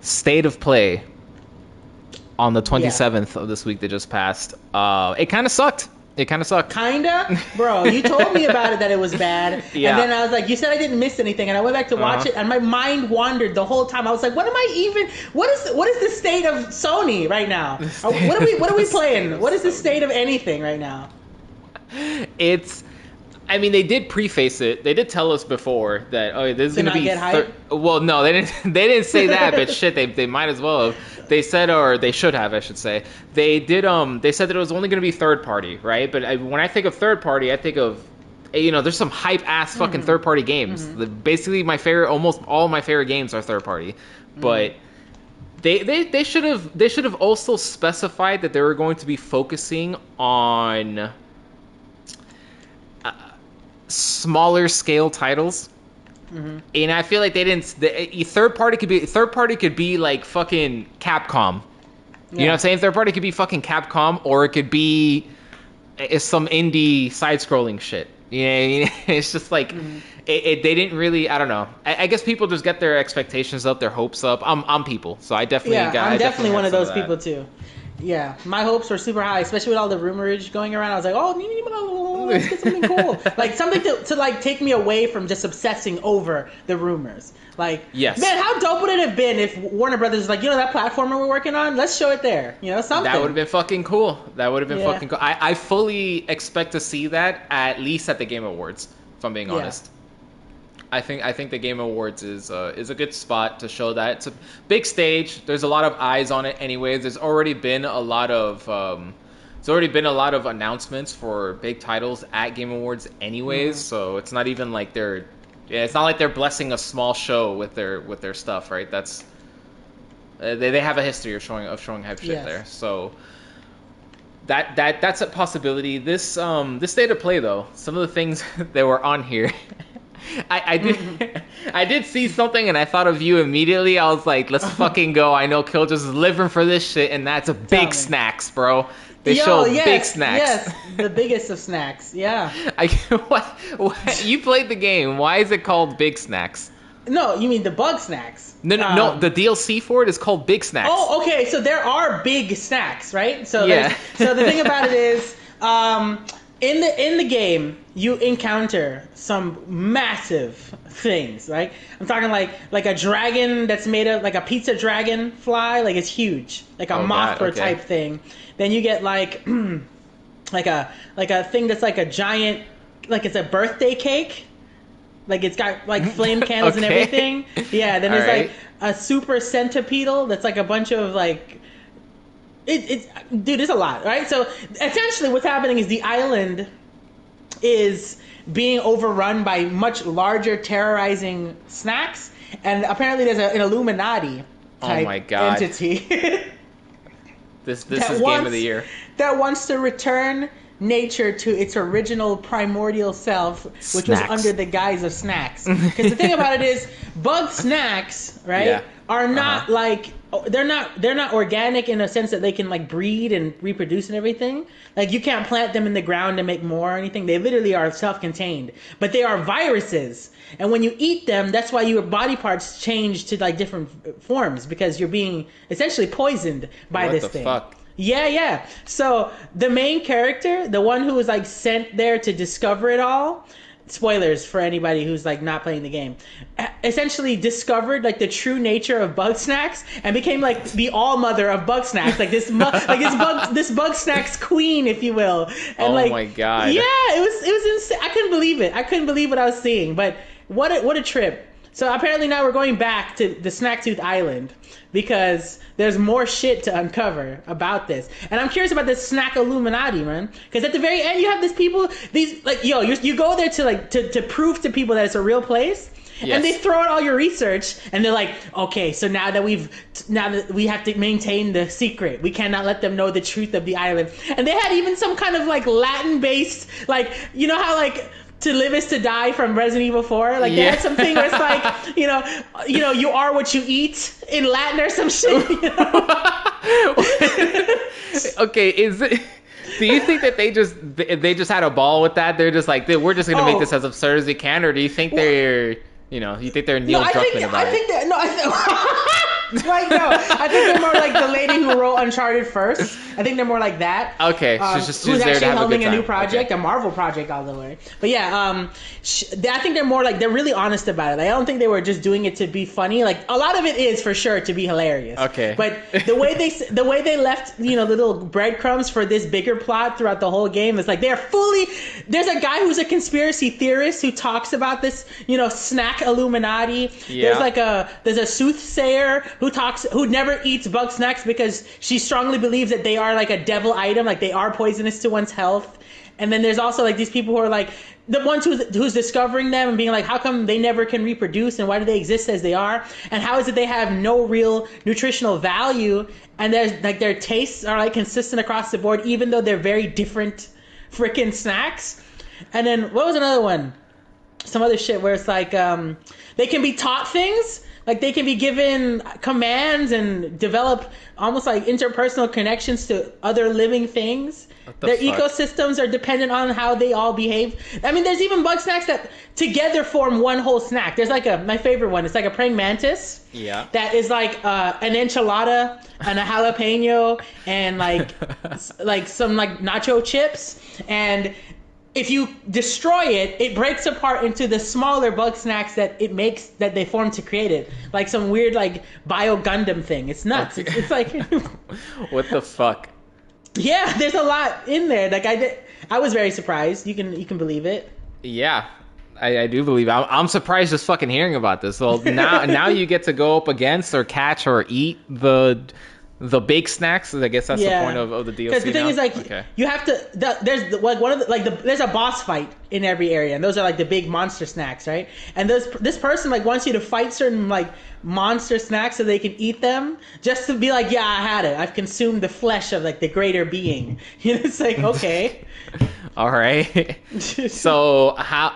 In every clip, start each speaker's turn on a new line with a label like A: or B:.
A: state of play on the 27th of this week that just passed, uh, it kind of sucked. It kind of sucked.
B: Kinda, bro. You told me about it that it was bad,
A: Yeah.
B: and then I was like, "You said I didn't miss anything," and I went back to watch
A: Uh-huh.
B: it, and my mind wandered the whole time. I was like, "What am I even? What is what is the state of Sony right now? Uh, What are we What are we playing? What is the state of anything right now?"
A: It's. I mean, they did preface it. They did tell us before that oh, this is
B: To
A: gonna be.
B: hype?
A: well, no, they didn't. They didn't say that, but shit, they they might as well have. They said, or they should have, I should say. They did. Um, they said that it was only gonna be third party, right? But I, when I think of third party, I think of. eh, You know, there's some hype ass fucking third party games. The, basically, my favorite, almost all my favorite games are third party, but they they they should have they should have also specified that they were going to be focusing on smaller scale titles. Mm-hmm. And I feel like they didn't. The, eh, third party could be third party could be like fucking Capcom. You know what I'm saying? Third party could be fucking Capcom, or it could be uh, some indie side scrolling shit. You know, what I mean? it's just like mm-hmm. it, it, they didn't really. I don't know. I, I guess people just get their expectations up, their hopes up. I'm I'm people, so I definitely
B: Yeah,
A: got.
B: I'm
A: I
B: definitely, one of those
A: that.
B: people too. Yeah, my hopes were super high, especially with all the rumorage going around. I was like, oh, let's get something cool, like something to, to like take me away from just obsessing over the rumors. Like,
A: Yes.
B: man, how dope would it have been if Warner Brothers was like, you know, that platformer we're working on, let's show it there. You know, something.
A: That would have been fucking cool. That would have been
B: Yeah.
A: fucking cool. I, I fully expect to see that at least at the Game Awards. If I'm being
B: Yeah.
A: honest, I think I think the Game Awards is uh, is a good spot to show that it's a big stage. There's a lot of eyes on it, anyways. There's already been a lot of um, there's already been a lot of announcements for big titles at Game Awards, anyways. So it's not even like they're yeah, it's not like they're blessing a small show with their with their stuff, right? That's uh, they, they have a history of showing of showing hype shit
B: Yes.
A: there. So that that that's a possibility. This um this state of play though, some of the things that were on here. I, I did I did see something and I thought of you immediately. I was like, let's fucking go. I know Killjoy is living for this shit and that's a big snacks, bro. They
B: Yo,
A: show
B: yes,
A: big snacks.
B: Yes, the biggest of snacks. Yeah.
A: I, what, what, you played the game. Why is it called Bigsnax?
B: No, you mean the Bugsnax?
A: No, no, no.
B: Um,
A: The DLC for it is called Bigsnax.
B: Oh, okay. So there are big snacks, right? So
A: Yeah.
B: so the thing about it is, um, in the in the game, you encounter some massive things, right? I'm talking like like a dragon that's made of like a pizza dragon fly, like it's huge, like a
A: Oh,
B: Mothra
A: okay.
B: type thing. Then you get like like a like a thing that's like a giant, like it's a birthday cake. Like it's got like flame candles and everything. Yeah. Then there's
A: Alright.
B: like a super centipedal that's like a bunch of like it, it's dude there's a lot right so essentially what's happening is the island is being overrun by much larger terrorizing snacks and apparently there's a, an illuminati type Oh
A: my God.
B: entity
A: this this is game of the year.
B: that wants to return nature to its original primordial self, which was under the guise of snacks. Because the thing about it is, Bugsnax, right,
A: Yeah.
B: are not
A: Uh-huh.
B: like Oh, they're not they're not organic in a sense that they can like breed and reproduce and everything. Like you can't plant them in the ground to make more or anything. They literally are self-contained, but they are viruses. And when you eat them, that's why your body parts change to like different forms because you're being essentially poisoned by
A: What
B: this
A: the
B: thing.
A: fuck?
B: Yeah, yeah. So the main character, the one who was like sent there to discover it all, spoilers for anybody who's like not playing the game, essentially discovered like the true nature of Bugsnax and became like the all mother of Bugsnax, like this, like this bug, this Bugsnax queen, if you will. And
A: Oh
B: like,
A: my God.
B: Yeah, it was it was insane. I couldn't believe it. I couldn't believe what I was seeing. But what a, what a trip. So apparently now we're going back to the Snacktooth Island because there's more shit to uncover about this. And I'm curious about this snack Illuminati, man. Because at the very end, you have these people, these like yo, you you go there to like to, to prove to people that it's a real place.
A: Yes.
B: And they throw out all your research, and they're like, "Okay, so now that we've, now that we have to maintain the secret, we cannot let them know the truth of the island." And they had even some kind of like Latin-based, like you know how like to live is to die from Resident Evil 4. Like they had something where it's like, you know, you know, you are what you eat in Latin or some shit. You know?
A: okay, is it? Do you think that they just they just had a ball with that? They're just like we're just gonna
B: Oh.
A: make this as absurd as we can, or do you think they're you know you think they're Neil
B: no, I
A: Druckmann
B: think
A: about
B: I
A: it?
B: think that no, I like no, I think they're more like the lady who wrote Uncharted first. I think they're more like that.
A: Okay,
B: Um,
A: she's just
B: who's
A: she's there
B: actually
A: a
B: helming
A: good
B: a, new project,
A: Okay.
B: a Marvel project, all the way. But yeah, um, sh- I think they're more like they're really honest about it. Like, I don't think they were just doing it to be funny. Like a lot of it is for sure to be hilarious.
A: Okay.
B: but the way they the way they left you know little breadcrumbs for this bigger plot throughout the whole game is like they're fully. There's a guy who's a conspiracy theorist who talks about this you know snack Illuminati.
A: Yeah.
B: There's like a there's a soothsayer who talks who never eats Bugsnax because she strongly believes that they are like a devil item, like they are poisonous to one's health. And then there's also like these people who are like the ones who's, who's discovering them and being like, how come they never can reproduce and why do they exist as they are? And how is it they have no real nutritional value and there's like their tastes are like consistent across the board even though they're very different freaking snacks. And then what was another one? Some other shit where it's like um, they can be taught things like they can be given commands and develop almost like interpersonal connections to other living things
A: the
B: their
A: fuck?
B: ecosystems are dependent on how they all behave i mean there's even Bugsnax that together form one whole snack there's like a my favorite one it's like a praying mantis
A: Yeah.
B: that is like uh, an enchilada and a jalapeno and like like some like nacho chips and if you destroy it it breaks apart into the smaller Bugsnax that it makes that they form to create it. Like some weird like bio gundam thing. It's nuts. It's, it's like
A: what the fuck?
B: yeah there's a lot in there. Like i did i was very surprised. You can you can believe it.
A: Yeah, I, I do believe. I'm, I'm surprised just fucking hearing about this. Well, now now you get to go up against or catch or eat the the bake snacks. I guess that's
B: Yeah.
A: the point of, of the DLC.
B: Because the thing
A: now?
B: is, like,
A: okay.
B: you have to. The, there's the, like one of the like the there's a boss fight in every area, and those are like the big monster snacks, right? And this this person like wants you to fight certain like monster snacks so they can eat them, just to be like, yeah, I had it. I've consumed the flesh of like the greater being. You know, it's like okay.
A: All right. so how?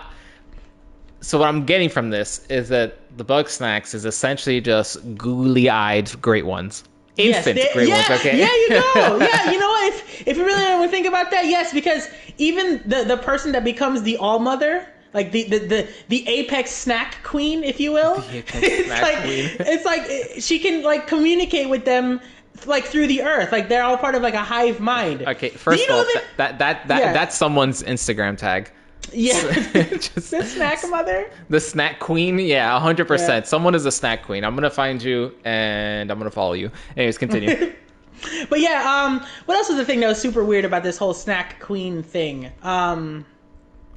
A: So what I'm getting from this is that the Bugsnax is essentially just googly-eyed great ones,
B: Yes,
A: infant
B: they-
A: great
B: yeah,
A: ones. Okay.
B: Yeah, you go. Yeah, you know what? If if you really want to think about that, yes, because even the the person that becomes the all mother, like the the the, the apex snack queen, if you will,
A: The apex
B: it's
A: snack
B: like
A: queen.
B: it's like eh, she can like communicate with them like through the earth, like they're all part of like a hive mind.
A: Okay. First of all,
B: that-
A: that, that that that
B: Yeah.
A: that's someone's Instagram tag.
B: Yeah,
A: Just-
B: the snack mother.
A: The snack queen, yeah, hundred
B: Yeah.
A: percent. Someone is a snack queen. I'm gonna find you and I'm gonna follow you. Anyways, continue.
B: But yeah, um, what else was the thing that was super weird about this whole snack queen thing? Um.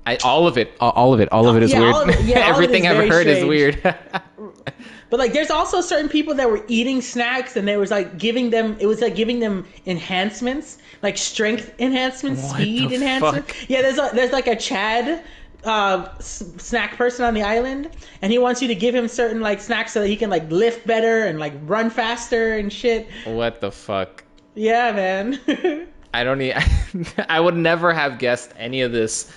A: I, all of it, all- all of it, all of it is
B: Yeah,
A: weird.
B: all of it- yeah, all of it
A: Everything I've heard is weird.
B: But like, there's also certain people that were eating snacks, and they was like giving them. It was like giving them enhancements, like strength enhancements,
A: What
B: speed enhancements.
A: fuck?
B: Yeah, there's a, there's like a Chad uh, snack person on the island, and he wants you to give him certain like snacks so that he can like lift better and like run faster and shit.
A: what the fuck?
B: Yeah, man.
A: I don't need. I would never have guessed any of this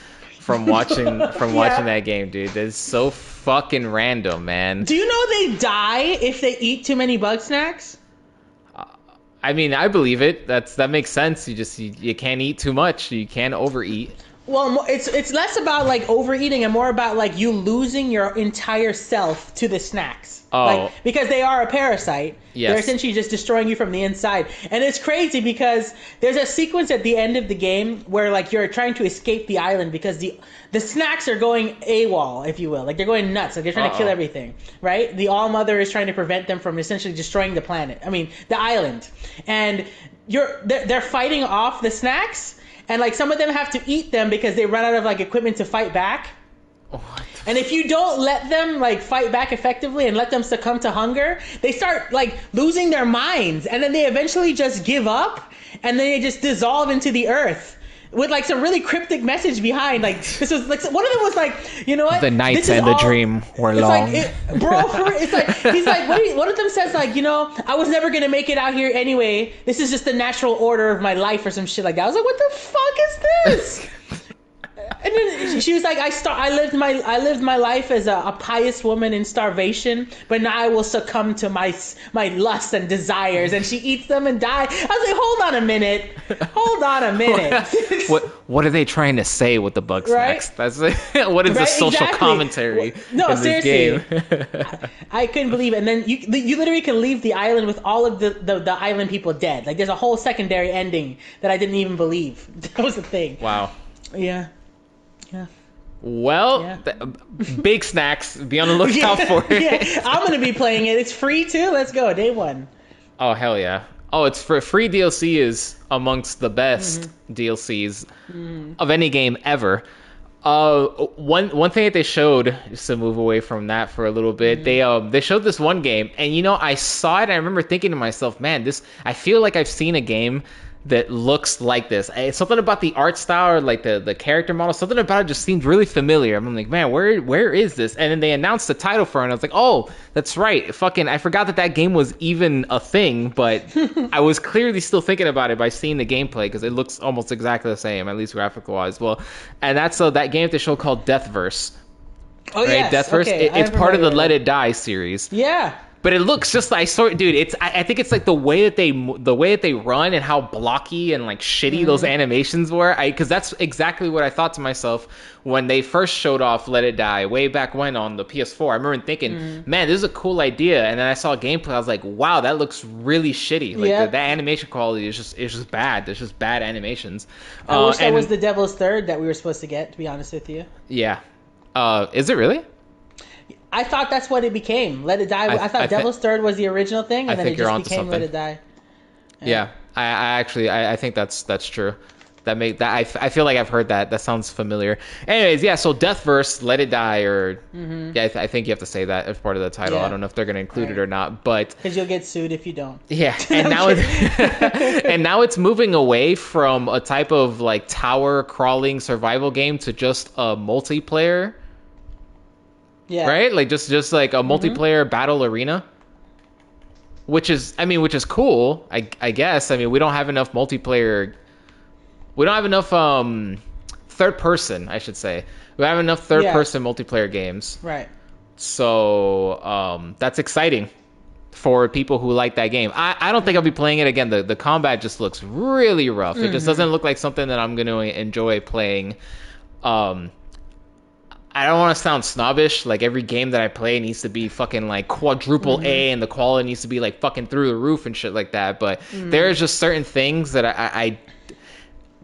A: from watching from
B: Yeah.
A: watching that game, dude. It's so fucking random, man.
B: Do you know they die if they eat too many Bugsnax? Uh,
A: I mean, I believe it. That's that makes sense. You just you, you can't eat too much. You can't overeat.
B: Well, it's it's less about like overeating and more about like you losing your entire self to the snacks.
A: Oh.
B: Like, because they are a parasite.
A: Yes.
B: They're essentially just destroying you from the inside. And it's crazy because there's a sequence at the end of the game where like you're trying to escape the island because the the snacks are going AWOL, if you will. Like they're going nuts. Like they're trying to kill everything. Right? The All Mother is trying to prevent them from essentially destroying the planet. I mean, the island. And you're they're, they're fighting off the snacks and like some of them have to eat them because they run out of like equipment to fight back.
A: What
B: And if you don't let them like fight back effectively and let them succumb to hunger, they start like losing their minds and then they eventually just give up and then they just dissolve into the earth. With like some really cryptic message behind, like this was like one of them was like, you know what?
A: The nights and the
B: all-
A: dream were
B: it's
A: long.
B: Like, it, bro, for, it's like he's like what he- one of them says like, you know, I was never gonna make it out here anyway. This is just the natural order of my life or some shit like that. I was like, what the fuck is this? And then she was like, "I start. I lived my I lived my life as a, a pious woman in starvation, but now I will succumb to my my lusts and desires." And she eats them and dies. I was like, "Hold on a minute. Hold on a minute."
A: what what are they trying to say with the bug
B: Right?
A: That's what is the social
B: exactly.
A: commentary
B: No,
A: in this
B: seriously.
A: game?
B: I couldn't believe it. And then you you literally can leave the island with all of the, the, the island people dead. Like there's a whole secondary ending that I didn't even believe. That was the thing.
A: wow.
B: Yeah. Yeah.
A: Well,
B: Yeah.
A: th- Bigsnax. Be on the lookout for it.
B: yeah, I'm gonna be playing it. It's free too. Let's go, day one.
A: Oh hell yeah! Oh, it's for free DLC is amongst the best
B: Mm-hmm.
A: DLCs of any game ever. Uh, one one thing that they showed just to move away from that for a little bit,
B: Mm-hmm.
A: they um they showed this one game, and you know I saw it, and I remember thinking to myself, man, this I feel like I've seen a game that looks like this. It's something about the art style or like the the character model, something about it just seemed really familiar. I'm like, man, where where is this? And then they announced the title for it, and I was like, oh, that's right, fucking, I forgot that that game was even a thing, but I was clearly still thinking about it by seeing the gameplay because it looks almost exactly the same, at least graphical wise. Well, and that's uh, that game at the show called Deathverse.
B: Oh
A: Right,
B: yes.
A: Deathverse.
B: okay,
A: it- it's part of the Let It Die series
B: Yeah.
A: But it looks just like sort dude it's I, I think it's like the way that they the way that they run and how blocky and like shitty those
B: Mm-hmm.
A: animations were. I because that's exactly what i thought to myself when they first showed off let it die way back when on the ps4 i remember thinking
B: Mm-hmm.
A: man this is a cool idea. And then i saw gameplay i was like wow that looks really shitty. Like the, that animation quality is just it's just bad. There's just bad animations.
B: I
A: Uh,
B: wish that
A: and-
B: was the Devil's Third that we were supposed to get. To be honest with you,
A: yeah. Uh is it really
B: I thought that's what it became. Let it die. I,
A: I-
B: thought
A: I
B: Devil's Third was the original thing, and
A: I
B: then it just became Let. It Die.
A: Yeah, I, I actually I, I think that's that's true. That make that I, f- I feel like I've heard that. That sounds familiar. Anyways, yeah. So Deathverse, Let It Die, or yeah, I, th- I think you have to say that as part of the title.
B: Mm-hmm. Yeah.
A: I don't know if they're gonna include it or not, but
B: Because you'll get sued if you don't.
A: yeah. And now it's and now it's moving away from a type of like tower crawling survival game to just a multiplayer,
B: Yeah.
A: right? Like just just like a multiplayer battle arena. Which is, I mean, which is cool. I, I guess. I mean, we don't have enough multiplayer. We don't have enough um, third person, I should say. We have enough third
B: Yeah.
A: person multiplayer games.
B: Right.
A: So um, that's exciting for people who like that game. I, I don't think I'll be playing it again. The the combat just looks really rough. It just doesn't look like something that I'm going to enjoy playing. Um, I don't want to sound snobbish. Like every game that I play needs to be fucking like quadruple A, and the quality needs to be like fucking through the roof and shit like that. But there's just certain things that I. I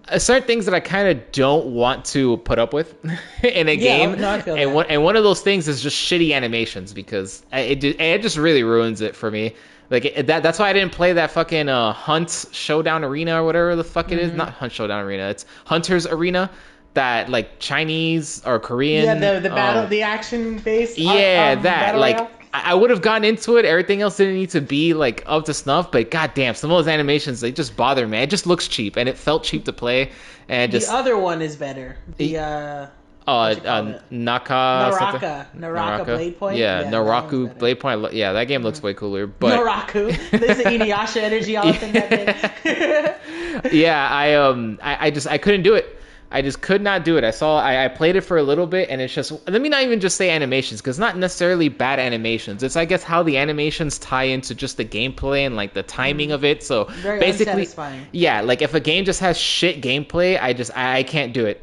A: uh, certain things that I kind of don't want to put up with in a
B: Yeah,
A: game,
B: no, I
A: and
B: that.
A: one and one of those things is just shitty animations because I- it it just really ruins it for me. Like it, that that's why I didn't play that fucking uh, Hunt Showdown Arena or whatever the fuck it is.
B: Mm-hmm.
A: Not Hunt Showdown Arena. It's Hunters Arena. That like Chinese or Korean.
B: Yeah. The the battle,
A: um,
B: the action based.
A: yeah,
B: um,
A: that like
B: royale.
A: I I would have gone into it. Everything else didn't need to be like up to snuff. But goddamn, some of those animations they just bother me. It just looks cheap, and it felt cheap to play. And
B: The other one is better. The uh,
A: uh,
B: you call
A: uh? Naka?
B: Naraka, Naraka, Blade Point.
A: Yeah,
B: one's
A: Naraku. Blade Point. Yeah, that game looks way cooler. But
B: Naraku. There's the Inuyasha energy up in that thing.
A: yeah, I um, I, I just I couldn't do it. I just could not do it. I saw I, I played it for a little bit, and it's just let me not even just say animations because not necessarily bad animations. It's I guess how the animations tie into just the gameplay and like the timing of it. So
B: Very
A: basically, yeah, like if a game just has shit gameplay, I just I, I can't do it.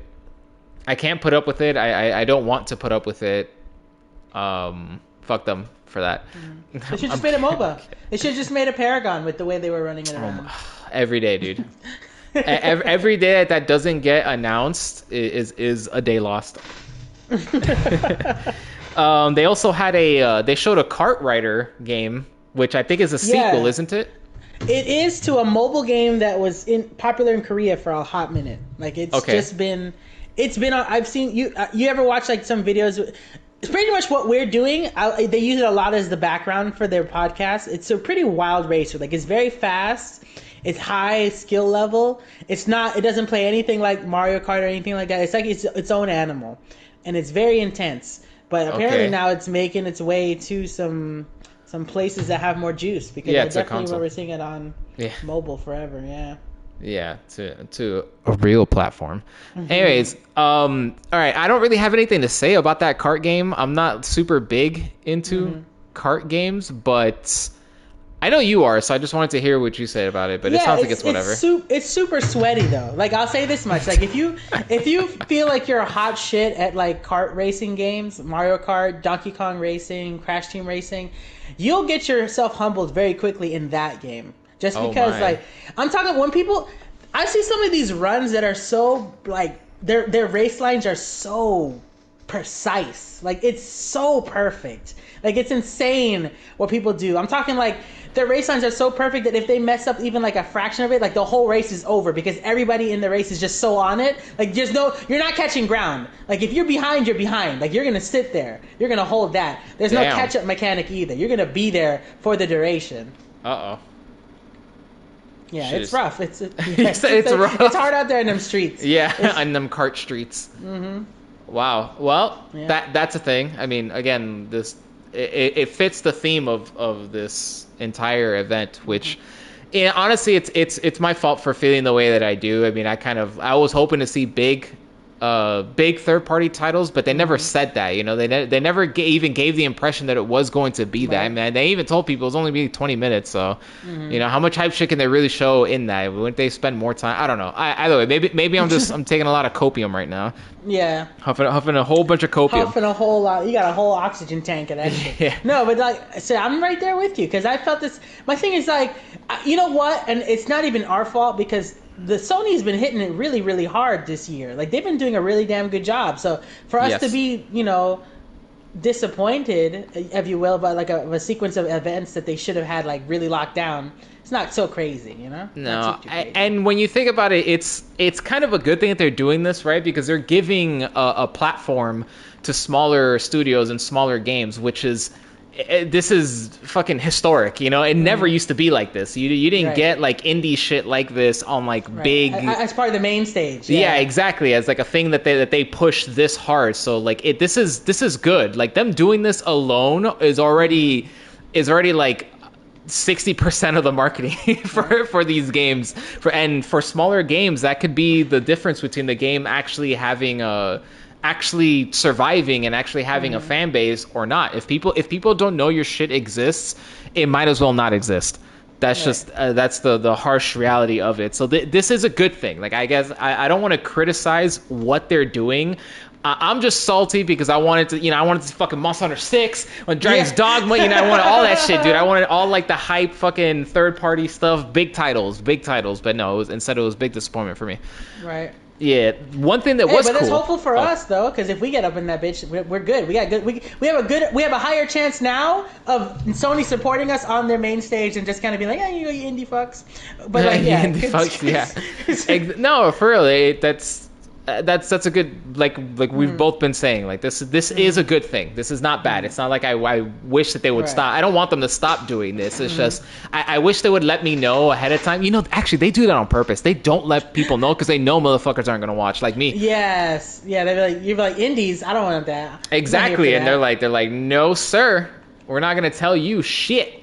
A: I can't put up with it. I, I I don't want to put up with it. Um, fuck them for that.
B: They should just made a MOBA. They should just made a Paragon with the way they were running it around.
A: every day, dude. Every day that doesn't get announced is is a day lost. um, they also had a uh, they showed a KartRider game, which I think is a sequel,
B: Yeah.
A: isn't it?
B: It is to a mobile game that was in popular in Korea for a hot minute. Like it's
A: Okay.
B: just been, it's been. I've seen you. Uh, you ever watch like some videos? It's pretty much what we're doing. I, they use it a lot as the background for their podcast. It's a pretty wild racer. Like it's very fast. It's high skill level. It's not. It doesn't play anything like Mario Kart or anything like that. It's like it's its own animal, and it's very intense. But apparently
A: Okay.
B: now it's making its way to some some places that have more juice because
A: Yeah, it's
B: definitely we're seeing it on
A: Yeah.
B: mobile forever. Yeah.
A: Yeah, to to a real platform.
B: Mm-hmm.
A: Anyways, um, all right. I don't really have anything to say about that cart game. I'm not super big into
B: Mm-hmm.
A: cart games, but I know you are. So I just wanted to hear what you said about it. But it sounds like it's whatever.
B: It's, su- it's super sweaty though. Like I'll say this much: like if you if you feel like you're a hot shit at like kart racing games, Mario Kart, Donkey Kong Racing, Crash Team Racing, you'll get yourself humbled very quickly in that game. Just
A: Oh,
B: because,
A: my.
B: like, I'm talking when people, I see some of these runs that are so like their their race lines are so precise. Like it's so perfect. Like it's insane what people do. I'm talking like their race lines are so perfect that if they mess up even like a fraction of it, like the whole race is over because everybody in the race is just so on it. Like there's no you're not catching ground. Like if you're behind, you're behind. Like you're gonna sit there. You're gonna hold that. There's no catch up mechanic either. You're gonna be there for the duration.
A: Uh oh.
B: Yeah,
A: Shit
B: it's
A: is-
B: rough. It's it,
A: You said it's rough.
B: It's hard out there in them streets.
A: Yeah, in them cart streets.
B: Mm-hmm.
A: Wow. Well,
B: Yeah.
A: that that's a thing. I mean, again, this it, it fits the theme of of this entire event, which. Honestly, it's it's it's my fault for feeling the way that I do. I mean, I kind of I was hoping to see big, uh, big third party titles, but they never
B: Mm-hmm.
A: said that. You know, they ne- they never ga- even gave the impression that it was going to be that.
B: Right.
A: Man, they even told people it was only be twenty minutes. So,
B: Mm-hmm.
A: you know, how much hype shit can they really show in that? Wouldn't they spend more time? I don't know. I, either way, maybe maybe I'm just I'm taking a lot of copium right now,
B: Yeah.
A: huffing huffing a whole bunch of copium.
B: Huffing a whole lot. You got a whole oxygen tank of that shit.
A: Yeah.
B: No, but like I said, I'm right there with you because I felt this. My thing is like, you know what? And it's not even our fault because the Sony's been hitting it really, really hard this year. Like they've been doing a really damn good job. So for us
A: Yes.
B: to be, you know, disappointed, if you will, by like a, a sequence of events that they should have had like really locked down, it's not so crazy, you know?
A: No,
B: Not too, too
A: a-
B: crazy.
A: and when you think about it, it's it's kind of a good thing that they're doing this, right? Because they're giving a, a platform to smaller studios and smaller games, which is Eh, this is fucking historic. You know, it never mm-hmm. used to be like this. You you didn't
B: Right.
A: get like indie shit like this on like
B: Right.
A: big.
B: As part of the main stage.
A: yeah. exactly. As like a thing that they that they push this hard. So like it, this is this is good. Like them doing this alone is already is already like sixty percent of the marketing for for these games. For and for smaller games, that could be the difference between the game actually having a actually surviving and actually having a fan base or not. If people if people don't know your shit exists, it might as well not exist. That's
B: Right.
A: just uh, that's the the harsh reality of it. So th- this is a good thing. Like I guess I, I don't want to criticize what they're doing. I- I'm just salty because I wanted to, you know, I wanted to see fucking Monster Hunter Six, when Dragon's
B: Yeah.
A: Dogma, you know, I wanted all that shit, dude. I wanted all like the hype, fucking third party stuff, big titles, big titles. But no, it was, instead it was big disappointment for me.
B: Right.
A: Yeah, one thing that
B: Hey,
A: was
B: but that's
A: cool.
B: hopeful for
A: Oh,
B: us though, because if we get up in that bitch, we're, we're good. We got good. We, we have a good. We have a higher chance now of Sony supporting us on their main stage and just kind of be like, "Yeah, you, you indie fucks." But like, yeah,
A: Indie fucks, yeah. No, for real, it, that's uh, that's that's a good like like we've
B: Mm.
A: both been saying like this this is a good thing. This is not bad. It's not like I, I wish that they would
B: Right.
A: stop. I don't want them to stop doing this. It's just I, I wish they would let me know ahead of time. You know, actually they do that on purpose. They don't let people know because they know motherfuckers aren't gonna watch like me.
B: yes, yeah. they're like, "You're like indies. I don't want that." I'm not here
A: Exactly, and
B: that."
A: they're like, they're like, no, sir, we're not gonna tell you shit.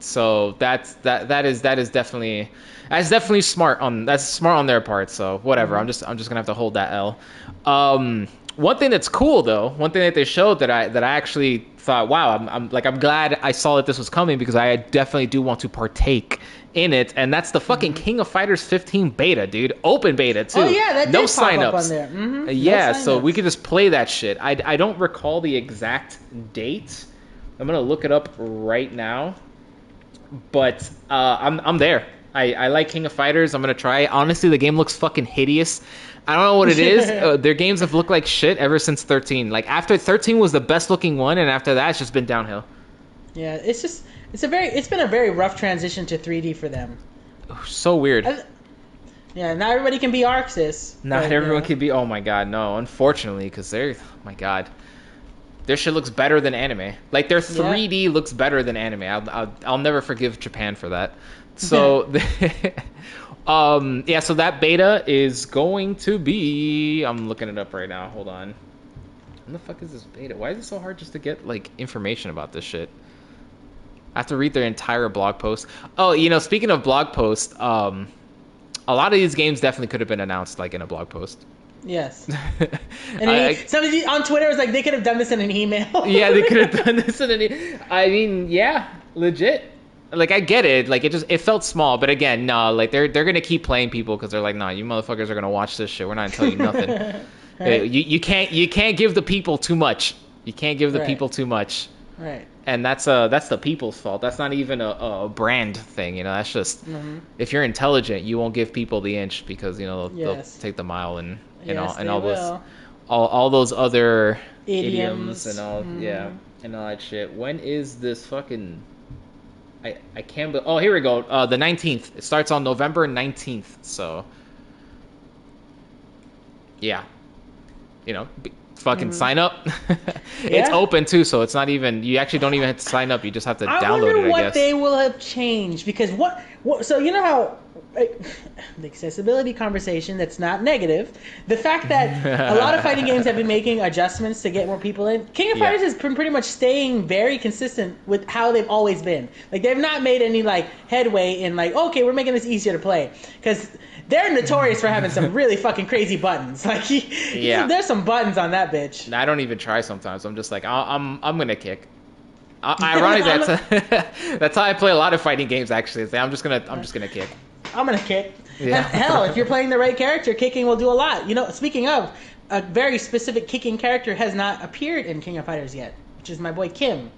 A: So that's that that is that is definitely that's definitely smart on that's smart on their part. So whatever, I'm just I'm just gonna have to hold that L. Um, one thing that's cool though, one thing that they showed that I that I actually thought, wow, I'm, I'm like I'm glad I saw that this was coming because I definitely do want to partake in it, and that's the fucking King of Fighters 15 beta, dude, open beta too.
B: Oh yeah, that
A: no signups.
B: up on there. Mhm.
A: Uh,
B: No
A: yeah, so we could just play that shit. I, I don't recall the exact date. I'm gonna look it up right now. But uh, I'm I'm there. I, I like King of Fighters. I'm gonna try. Honestly, the game looks fucking hideous. I don't know what it is. uh, their games have looked like shit ever since 13. Like after 13 was the best looking one, and after that, it's just been downhill.
B: Yeah, it's just it's a very it's been a very rough transition to 3D for them.
A: So weird.
B: I- Yeah, not everybody can be ArcSys.
A: Not
B: but,
A: everyone
B: yeah.
A: can be. Oh my god, no. Unfortunately, because they're. Oh my god. Their shit looks better than anime. Like their 3D looks better than anime. I'll, I'll I'll never forgive Japan for that. So, um, yeah. So that beta is going to be. I'm looking it up right now. Hold on. When the fuck is this beta? Why is it so hard just to get like information about this shit? I have to read their entire blog post. Oh, you know, speaking of blog posts, um, a lot of these games definitely could have been announced like in a blog post.
B: Yes. And
A: I-
B: he, somebody on Twitter was like, they could have done this in an email.
A: yeah, they could have done this in any. I mean, yeah, legit. Like I get it. Like it just it felt small, but again, no. Like they're they're gonna keep playing people because they're like, nah, you motherfuckers are gonna watch this shit. We're not gonna tell you nothing.
B: Right.
A: You you can't you can't give the people too much. You can't give the
B: Right.
A: people too much,
B: Right.
A: and that's uh that's the people's fault. That's not even a, a brand thing. You know, that's just
B: Mhm.
A: if you're intelligent, you won't give people the inch because you know they'll,
B: Yes.
A: they'll take the mile and and all and all those all, all those other
B: Idioms.
A: idioms, and all
B: Mhm.
A: yeah and all that shit. When is this fucking? I I can't. Be- oh, here we go. Uh, the nineteenth. It starts on November nineteenth. So yeah, you know, b- fucking sign up. it's
B: Mm-hmm. Yeah.
A: open too, so it's not even. You actually don't even have to sign up. You just have to
B: I
A: download it. I wonder
B: what
A: guess.
B: they will have changed because what, what so you know how like, the accessibility conversation that's not negative the fact that a lot of fighting games have been making adjustments to get more people in king of
A: Yeah.
B: fighters has been pretty much staying very consistent with how they've always been like they've not made any like headway in like okay we're making this easier to play because they're notorious for having some really fucking crazy buttons like
A: Yeah.
B: there's some buttons on that bitch
A: I don't even try sometimes. I'm just like, I'm I'm gonna kick. I- Ironically, that's that's how I play a lot of fighting games. Actually, I'm just gonna I'm just gonna kick.
B: I'm gonna kick.
A: Yeah.
B: Hell, if you're playing the right character, kicking will do a lot. You know, speaking of, a very specific kicking character has not appeared in King of Fighters yet, which is my boy Kim,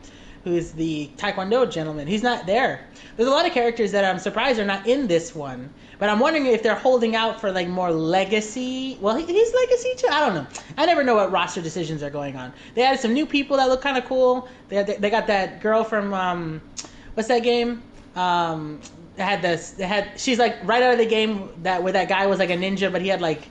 B: who is the Taekwondo gentleman. He's not there. There's a lot of characters that I'm surprised are not in this one, but I'm wondering if they're holding out for like more legacy. Well, he- he's legacy too. I don't know. I never know what roster decisions are going on. They added some new people that look kind of cool. They, they they got that girl from um, what's that game? Um, had this. Had she's like right out of the game that where that guy was like a ninja, but he had like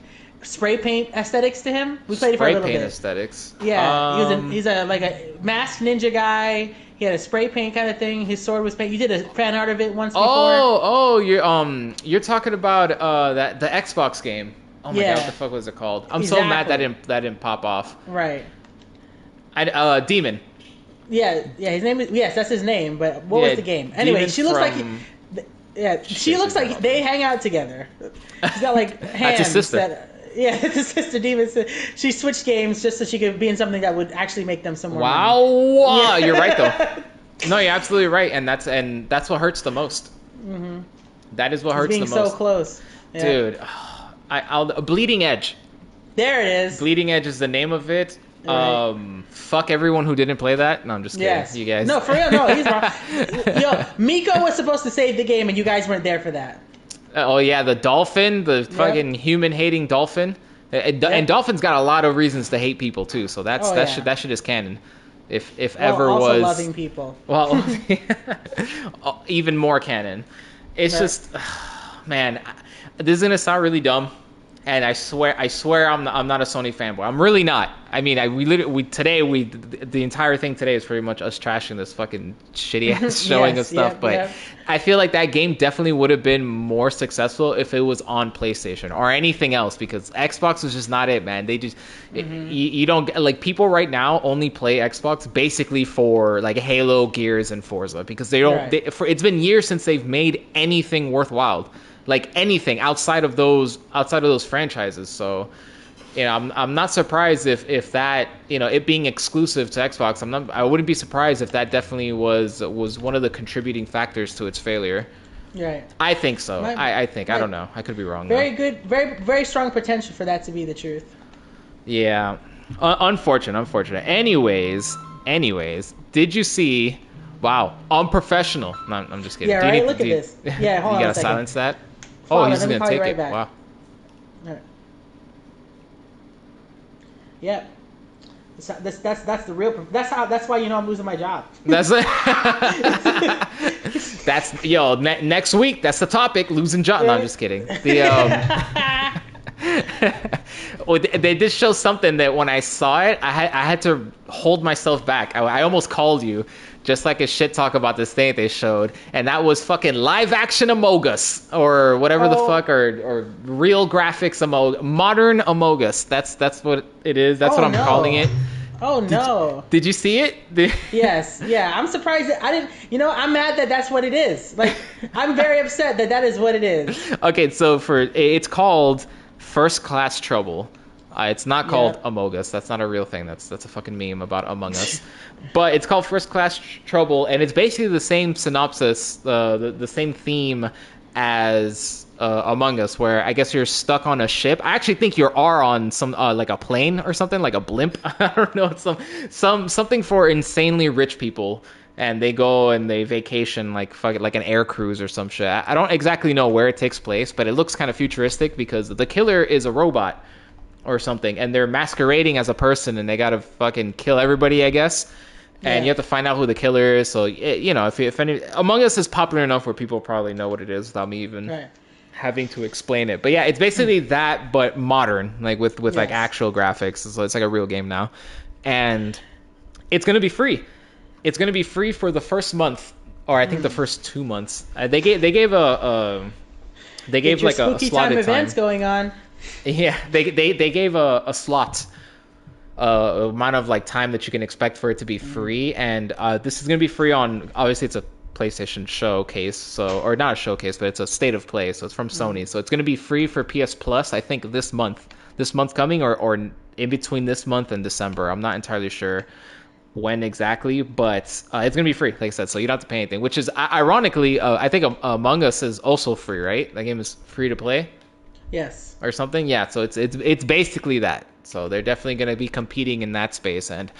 B: spray paint aesthetics to him. We played it for a
A: Spray
B: little
A: paint
B: bit.
A: aesthetics.
B: Yeah, he was a,
A: Um,
B: he's a like a masked ninja guy. He had a spray paint kind of thing. His sword was paint. You did a fan art of it once before.
A: Oh, oh, you're um, you're talking about uh that the Xbox game. Oh my
B: Yeah.
A: god, what the fuck was it called? I'm so mad that didn't that didn't pop off.
B: Right.
A: I uh, Daemon.
B: Yeah, yeah. His name is yes, that's his name. But what
A: Yeah,
B: was the game? Anyway, she looks like.
A: from-
B: th- Yeah, she
A: Shit,
B: looks like they hang out together. She's got like hands.
A: That's his sister.
B: That, yeah, it's his sister Daemon. She switched games just so she could be in something that would actually make them somewhere. more.
A: Wow,
B: money.
A: you're right though. No, you're absolutely right, and that's and that's what hurts the most.
B: hmm
A: That is what hurts
B: being
A: the
B: so
A: most,
B: close, Yeah.
A: dude. I, I'll Bleeding Edge.
B: There it is.
A: Bleeding Edge is the name of it.
B: Right.
A: Um, fuck everyone who didn't play that. No, I'm just kidding.
B: Yes.
A: You guys.
B: No, for real. No, he's wrong. Yo, Mekko was supposed to save the game, and you guys weren't there for that.
A: Uh, oh yeah, the dolphin, the fucking human-hating dolphin, uh, and,
B: Yep.
A: and dolphins got a lot of reasons to hate people too. So that's
B: Oh,
A: that
B: yeah.
A: should that shit is canon. If if
B: While
A: ever
B: also
A: was
B: loving people.
A: well, uh, even more canon. It's
B: Right.
A: just, man, this is gonna sound really dumb, and I swear, I swear, I'm not, I'm not a Sony fanboy. I'm really not. I mean, I we literally we today we the, the entire thing today is pretty much us trashing this fucking shitty ass showing
B: Yes,
A: of stuff.
B: yep,
A: but
B: yep.
A: I feel like that game definitely would have been more successful if it was on PlayStation or anything else because Xbox was just not it, man. They just
B: Mm-hmm.
A: you, you don't get- like people right now only play Xbox basically for like Halo, Gears, and Forza because they don't.
B: Right.
A: They, for it's been years since they've made anything worthwhile, like anything outside of those outside of those franchises. So. You know, I'm, I'm not surprised if, if that you know it being exclusive to Xbox. I'm not. I wouldn't be surprised if that definitely was was one of the contributing factors to its failure.
B: Right.
A: I think so.
B: Might-
A: I, I think. I don't know. I could be wrong. though.
B: Very good. Very very strong potential for that to be the truth.
A: Yeah. Un- unfortunate. Unfortunate. Anyways. Anyways. Did you see? Wow. Unprofessional. No, I'm just kidding.
B: Yeah,
A: Do you
B: right?
A: need-
B: Look at
A: you-
B: this. Yeah, hold
A: you
B: on a
A: gotta silence that. Oh,
B: on,
A: he's gonna take
B: right
A: it.
B: back.
A: Wow.
B: Alright. Yep. That's, that's that's that's the real. That's how. That's why you know I'm losing my job.
A: That's it. that's yo. Ne- next week, that's the topic. Losing job. No, I'm just kidding. The um. well, they they did show something that when I saw it, I had I had to hold myself back. I, I almost called you, just like a shit talk about this thing they showed, and that was fucking live action Amogus or whatever the
B: Oh.
A: fuck or or real graphics Amog modern Amogus. That's that's what it is. That's
B: Oh,
A: what I'm
B: no.
A: calling it.
B: Oh no.
A: Did you see it? Did-
B: Yes, yeah. I'm surprised that I didn't. You know, I'm mad that that's what it is. Like, I'm very upset that that is what it is.
A: okay, so for it's called First Class Trouble. Uh, it's not called
B: Yeah.
A: Among Us. That's not a real thing. That's that's a fucking meme about Among Us. but it's called First Class Trouble, and it's basically the same synopsis, uh, the the same theme as uh, Among Us, where I guess you're stuck on a ship. I actually think you are on some uh, like a plane or something, like a blimp. I don't know, some some something for insanely rich people. And they go and they vacation like fuck like an air cruise or some shit. I don't exactly know where it takes place, but it looks kind of futuristic because the killer is a robot or something, and they're masquerading as a person, and they gotta fucking kill everybody, I guess. And
B: Yeah.
A: you have to find out who the killer is. So y- you know, if if any Among Us is popular enough where people probably know what it is without me even
B: Right.
A: having to explain it. But yeah, it's basically that, but modern, like with with like actual graphics. So it's like a real game now, and it's gonna be free. It's gonna be free for the first month, or I think the first two months. Uh, they gave they gave a. a they gave like a, a
B: spooky
A: slotted
B: time
A: time.
B: events going on.
A: Yeah, they they they gave a, a slot, uh, amount of like time that you can expect for it to be free, and uh, this is gonna be free on. Obviously, it's a PlayStation showcase, so or not a showcase, but it's a state of play, so it's from Sony, so it's gonna be free for PS Plus. I think this month, this month coming, or or in between this month and December. I'm not entirely sure when exactly, but uh, it's gonna be free, like I said, so you don't have to pay anything. Which is ironically, uh, I think Among Us is also free, right? That game is free to play
B: Yes.
A: or something. Yeah, so it's it's it's basically that. So they're definitely going to be competing in that space, and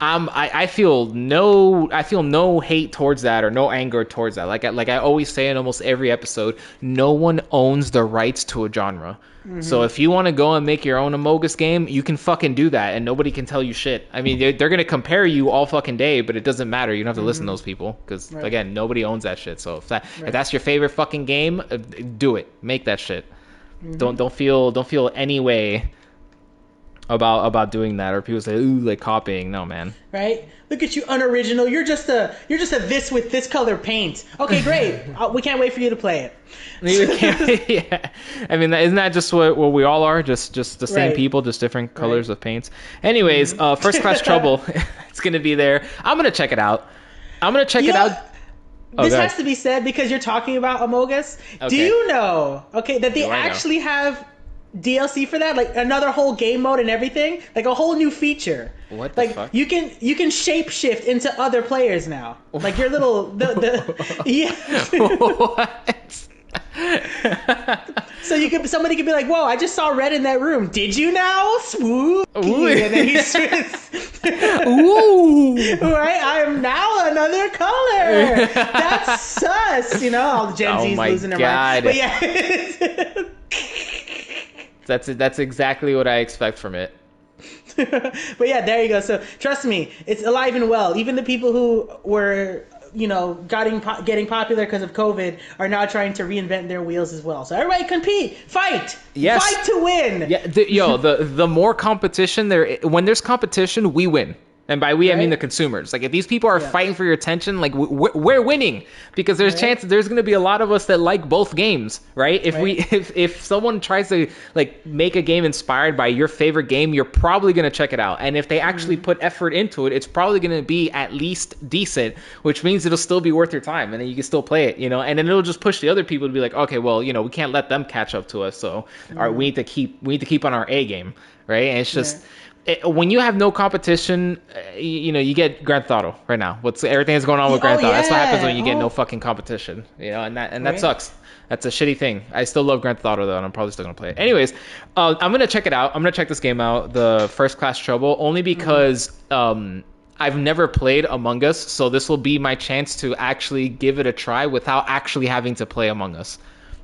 A: um, I, I feel no I feel no hate towards that or no anger towards that. Like I, like I always say in almost every episode, no one owns the rights to a genre. So if you want to go and make your own Amogus game, you can fucking do that, and nobody can tell you shit. I mean, they're, they're gonna compare you all fucking day, but it doesn't matter. You don't have to listen to those people because
B: Right.
A: again, nobody owns that shit. So if that
B: Right.
A: if that's your favorite fucking game, uh, do it. Make that shit don't don't feel don't feel any way about about doing that or people say ooh like copying no man
B: Right? Look at you, unoriginal. You're just a you're just a this with this color paint. Okay, great. uh, we can't wait for you to play it.
A: Yeah i mean isn't that just what, what we all are just just the same
B: Right. Mm-hmm.
A: people just different colors of paints anyways uh first class trouble it's gonna be there i'm gonna check it out i'm gonna check
B: You
A: it
B: know,
A: out Oh,
B: this has to be said because you're talking about Amogus. Do
A: Okay.
B: you know? Okay, that they
A: Do
B: actually have DLC for that, like another whole game mode and everything, like a whole new feature.
A: What the
B: like
A: fuck?
B: you can you can shapeshift into other players now. Like your little the, the yeah.
A: what
B: so you could somebody could be like, "Whoa, I just saw red in that room. Did you now?" Swoop.
A: Ooh.
B: And then he's
A: ooh
B: right. I am now another color. That's sus. You know, all the Gen
A: Oh
B: Z's losing their mind. But yeah.
A: that's that's exactly what i expect from it
B: but yeah, there you go. So trust me, it's alive and well. Even the people who were, you know, getting po- getting popular because of COVID are now trying to reinvent their wheels as well. So everybody compete, fight,
A: Yes.
B: fight to win.
A: Yeah, the, yo, the the more competition there, when there's competition, we win. And by we, I mean the consumers. Like if these people are
B: Yeah.
A: fighting for your attention, like we're, we're winning because there's
B: Right.
A: chances there's going to be a lot of us that like both games, right? If we if if someone tries to like make a game inspired by your favorite game, you're probably going to check it out. And if they actually
B: Mm-hmm.
A: put effort into it, it's probably going to be at least decent, which means it'll still be worth your time, and then you can still play it, you know. And then it'll just push the other people to be like, okay, well, you know, we can't let them catch up to us, so all right,
B: Mm-hmm.
A: we need to keep we need to keep on our A game, right? And it's just. It, when you have no competition, uh, you, you know you get Grand Theft Auto right now. What's everything that's going on with
B: Oh,
A: Grand Theft Auto? That's what happens when you get
B: Oh.
A: no fucking competition, you know, and that and that
B: Right.
A: sucks. That's a shitty thing. I still love Grand Theft Auto though, and I'm probably still gonna play it. Anyways, uh, I'm gonna check it out. I'm gonna check this game out, the First Class Trouble, only because um, I've never played Among Us, so this will be my chance to actually give it a try without actually having to play Among Us.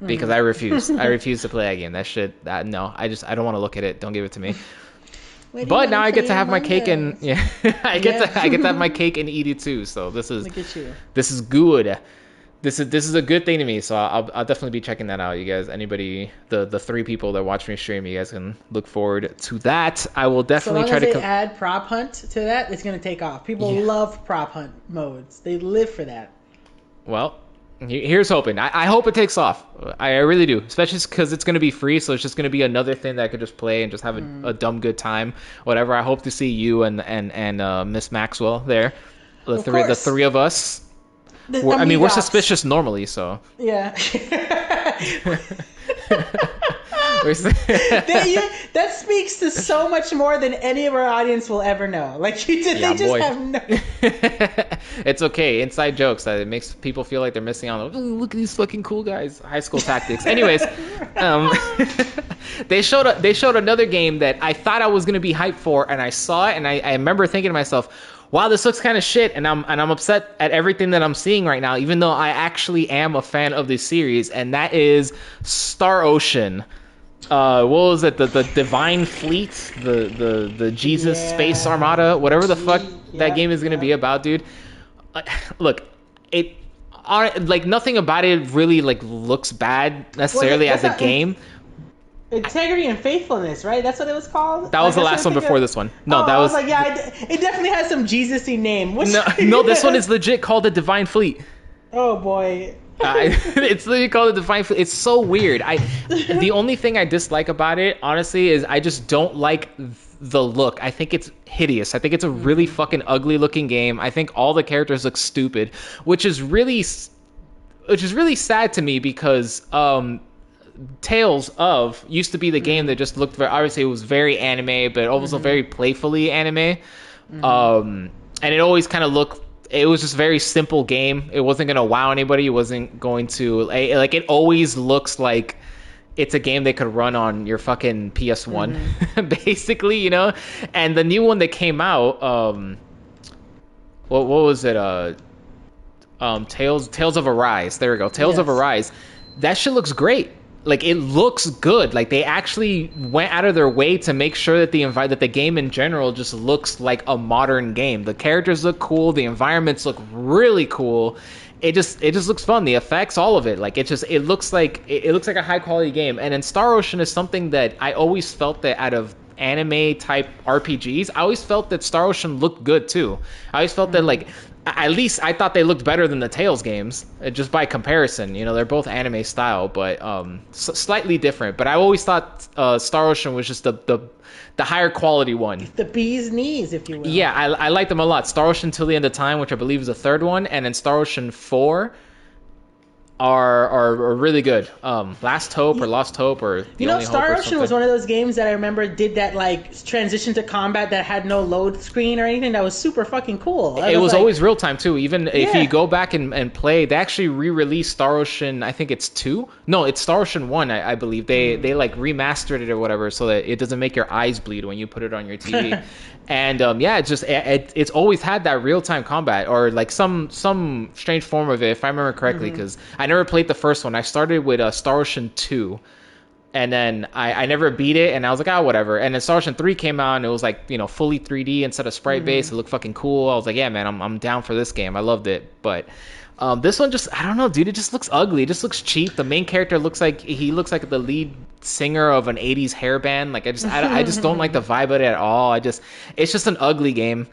A: Because I refuse. I refuse to play that game. That shit. That no. I just. I don't want to look at it. Don't give it to me. But now I get to have my cake and yeah, I get
B: Yeah.
A: to I get to have my cake and eat it too. So this is
B: Look at you.
A: this is good. This is this is a good thing to me. So I'll I'll definitely be checking that out. You guys, anybody, the the three people that watch me stream, you guys can look forward to that. I will definitely
B: long
A: try to. Com-
B: add prop hunt to that, it's gonna take off. People
A: Yeah.
B: love prop hunt modes. They live for that.
A: well, Here's hoping. I, I hope it takes off. I, I really do, especially because it's going to be free. So it's just going to be another thing that I could just play and just have a,
B: Mm.
A: a dumb good time. Whatever. I hope to see you and and and uh, Miss Maxwell there. The
B: Of
A: three, the three of us.
B: The
A: I mean, we're suspicious normally, so.
B: Yeah. That, that speaks to so much more than any of our audience will ever know. Like you, just,
A: Yeah,
B: they just
A: boy.
B: have no.
A: it's okay. Inside jokes that it makes people feel like they're missing out. "Ooh, look at these fucking cool guys. High school tactics. Anyways, um, they showed a, they showed another game that I thought I was gonna be hyped for, and I saw it, and I, I remember thinking to myself, "Wow, this looks kind of shit," and I'm and I'm upset at everything that I'm seeing right now, even though I actually am a fan of this series, and that is Star Ocean. Uh, what was it? The the Divine Fleet, the the the Jesus
B: Yeah.
A: Space Armada, whatever the fuck
B: Gee,
A: that game is gonna
B: yeah.
A: be about, dude. Uh, Look, it. uh, Like nothing about it really like looks bad necessarily as a
B: not-
A: game.
B: Integrity and faithfulness, right? That's what it was called.
A: That was the last one before
B: of-
A: this one. No,
B: Oh,
A: that was,
B: was like, yeah, it, it definitely has some Jesus-y name. Which,
A: no, no. This one is legit called the Divine Fleet.
B: Oh boy.
A: I, it's literally called the Divine. It's so weird. I the only thing I dislike about it, honestly, is I just don't like the look. I think it's hideous. I think it's a really fucking ugly looking game. I think all the characters look stupid, which is really, which is really sad to me because um, Tales of used to be the game that just looked very obviously it was very anime, but also very playfully anime. Um, and it always kind of looked. It was just a very simple game. It wasn't gonna wow anybody. It wasn't going to like like, it always looks like it's a game they could run on your fucking PS1, basically, you know. And the new one that came out, um, what what was it? Uh, um, Tales Tales of Arise. There we go. Tales of
B: Yes.
A: Arise. That shit looks great. Like it looks good. Like they actually went out of their way to make sure that the envi- that the game in general just looks like a modern game. The characters look cool. The environments look really cool. It just it just looks fun. The effects, all of it. Like it just it looks like it, it looks like a high quality game. And then Star Ocean is something that I always felt that out of anime type RPGs, I always felt that Star Ocean looked good too. I always felt that mm-hmm. like a- at least I thought they looked better than the Tales games, uh, just by comparison. You know, they're both anime style, but um, s- slightly different. But I always thought uh, Star Ocean was just the, the the higher quality one.
B: The bee's knees, if you will.
A: Yeah, I, I like them a lot. Star Ocean Till the End of Time, which I believe is the third one, and then Star Ocean Four are are, are really good. Um, Last Hope or Lost Hope or the
B: You know,
A: Only
B: Star Ocean was one of those games that I remember did that like transition to combat that had no load screen or anything. That was super fucking cool. I
A: it was
B: like-
A: always real time too. Even if you go back and, and play, they actually re-released Star Ocean. I think it's two. No, it's Star Ocean one. I, I believe they
B: Hmm.
A: they like remastered it or whatever, so that it doesn't make your eyes bleed when you put it on your TV. and um, yeah, it's just it, it, it's always had that real time combat or like some some strange form of it, if I remember correctly.
B: Mm-hmm.
A: Because I never played the first one. I started with uh, Star Ocean two and then I, I never beat it and I was like, oh whatever. And then Star Ocean 3 came out and it was like, you know, fully 3D instead of sprite based. It looked fucking cool. I was like, yeah man, I'm I'm down for this game. I loved it. But um, this one just I don't know, dude, it just looks ugly. It just looks cheap. The main character looks like he looks like the lead singer of an 80s hair band. Like I just I, I just don't like the vibe of it at all. I just it's just an ugly game.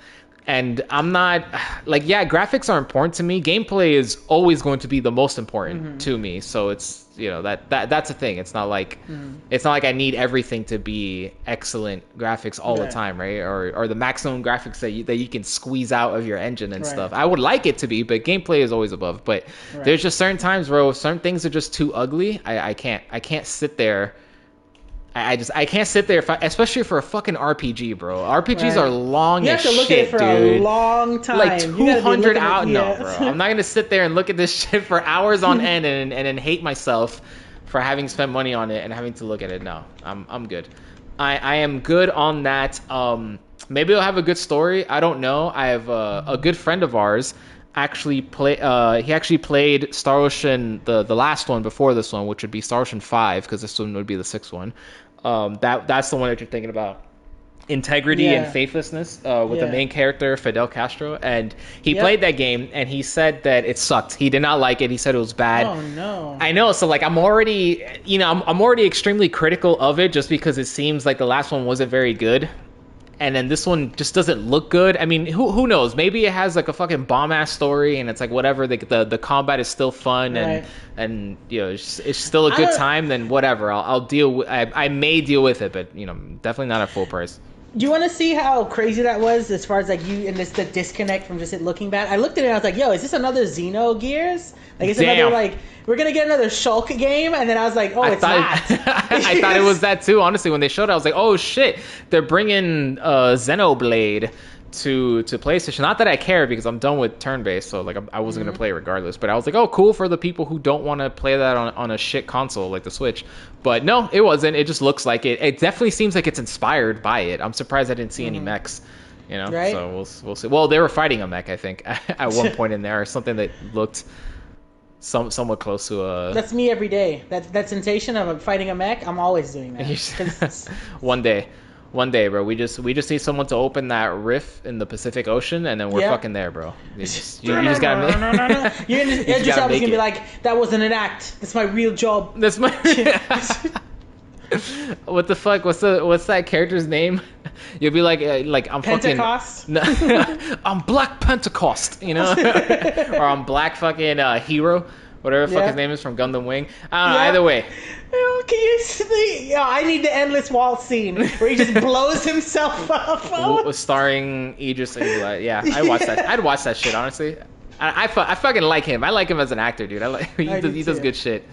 A: And I'm not like yeah, graphics are important to me. Gameplay is always going to be the most important mm-hmm. to me. So it's you know that that that's a thing. It's not like mm-hmm. it's not like I need everything to be excellent graphics all the time, right? Or or the maximum graphics that you that you can squeeze out of your engine and
B: Right.
A: stuff. I would like it to be, but gameplay is always above. But there's just certain times where certain things are just too ugly. I, I can't I can't sit there. I, I just I can't sit there, I, especially for a fucking RPG, bro. RPGs
B: Right.
A: are long
B: You
A: as
B: have to look
A: shit,
B: at it for
A: dude.
B: a long time.
A: like
B: You gotta be
A: 200
B: looking at-
A: out? No
B: yeah.
A: bro. I'm not gonna sit there and look at this shit for hours on end and, and then hate myself for having spent money on it and having to look at it. No i'm, I'm good. I, I am good on that. Um maybe i'll have a good story. I don't know. I have a, a good friend of ours actually play uh he actually played star ocean the the last one before this one which would be star ocean 5 because this one would be the sixth one um that that's the one that you're thinking about integrity and faithlessness uh, with the main character Fidel Castro, and he
B: Yep.
A: played that game and he said that it sucked. He did not like it. He said it was bad.
B: Oh no.
A: I know, so like I'm already, you know, I'm, I'm already extremely critical of it just because it seems like the last one wasn't very good. And then this one just doesn't look good. I mean, who who knows? Maybe it has like a fucking bomb ass story, and it's like whatever. The, the the combat is still fun, and
B: Right.
A: and you know it's, it's still a good time. Then whatever, I'll, I'll deal. With, I I may deal with it, but you know, definitely not at full price.
B: Do you want to see how crazy that was as far as like you and this the disconnect from just it looking bad? I looked at it and I was like, "Yo, is this another Xenogears? Like, it's
A: Damn.
B: another like we're gonna get another Shulk game?" And then I was like, "Oh,
A: I
B: it's
A: thought
B: not."
A: I thought it was that too. Honestly, when they showed it, I was like, "Oh shit, they're bringing uh, Xenoblade to to PlayStation." Not that I care because I'm done with turn-based, so like I'm, I wasn't
B: Mm-hmm.
A: gonna play it regardless. But I was like, "Oh, cool for the people who don't want to play that on on a shit console like the Switch." But no, it wasn't. It just looks like it. It definitely seems like it's inspired by it. I'm surprised I didn't see any mechs. You know,
B: Mm-hmm. Right.
A: so we'll we'll see. Well, they were fighting a mech, I think, at one point in there, or something that looked some somewhat close to a.
B: That's me every day. That that sensation of fighting a mech, I'm always doing that.
A: one day one day bro. We just we just need someone to open that rift in the pacific ocean and then we're
B: Yeah.
A: fucking there bro. You just, you, you just gotta make You just gotta make
B: gonna be like, "That wasn't an act. That's my real job."
A: that's my what the fuck? What's the what's that character's name? You'll be like uh, like i'm
B: Pentecost.
A: fucking no, i'm black pentecost you know? Or i'm black fucking uh, Heero whatever the fuck
B: Yeah.
A: his name is from gundam wing i don't know either way
B: Oh, Can you see? Yo, I need the Endless Waltz scene where he just blows himself up.
A: starring Idris Elba. Yeah, I watch that. I'd watch that shit honestly. I, I, fu- I fucking like him. I like him as an actor, dude. I like he,
B: I
A: does,
B: do
A: he does good shit.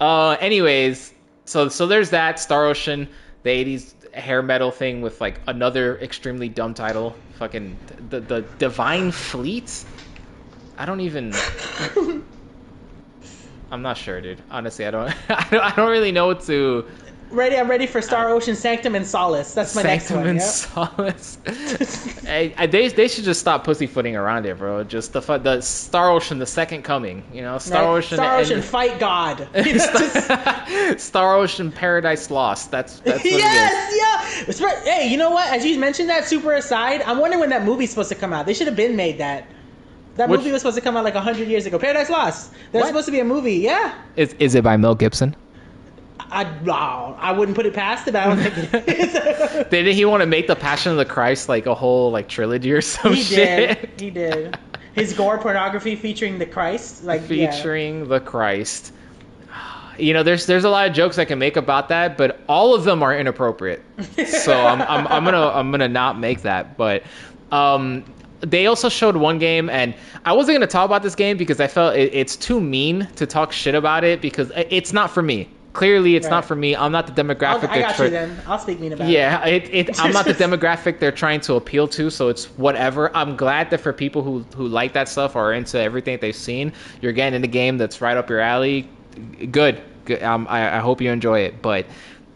A: Uh, anyways, so so there's that Star Ocean, the '80s hair metal thing with like another extremely dumb title. Fucking the the Divine Fleet. I don't even. I'm not sure, dude. Honestly, I don't. I don't, I don't really know what to.
B: ready? I'm ready for Star Ocean Sanctum and Solace. That's my
A: Sanctum
B: next one. Yep.
A: Solace. I, I, they, they should just stop pussyfooting around it, bro. Just the the Star Ocean, the second coming. You know, Star
B: Right?
A: Ocean.
B: Star
A: and-
B: Ocean, fight God. Just-
A: Star Ocean Paradise Lost. That's that's what
B: yes, yeah. It's right- Hey, you know what? As you mentioned that super aside, I'm wondering when that movie's supposed to come out. They should have been made that. That
A: Which-
B: movie was supposed to come out like hundred years ago. Paradise Lost. There's supposed to be a movie. Yeah.
A: is. Is is it by Mel Gibson?
B: I, wow, I wouldn't put it past it. But I don't think it is.
A: Didn't he want to make the Passion of the Christ like a whole like trilogy or some
B: he
A: shit?
B: did. He did. His gore pornography featuring the Christ, like yeah.
A: featuring the Christ. You know, there's there's a lot of jokes I can make about that, but all of them are inappropriate. So I'm I'm, I'm gonna I'm gonna not make that. But um, they also showed one game, and I wasn't gonna talk about this game because I felt it, it's too mean to talk shit about it because it's not for me. Clearly, it's not for me. I'm not the
B: I'll,
A: demographic.
B: I got
A: tr-
B: you. Then I'll speak mean about it.
A: yeah, it, it, I'm not the demographic they're trying to appeal to, so it's whatever. I'm glad that for people who, who like that stuff or are into everything they've seen, you're getting in the game that's right up your alley. Good. Good. Um, I, I hope you enjoy it. But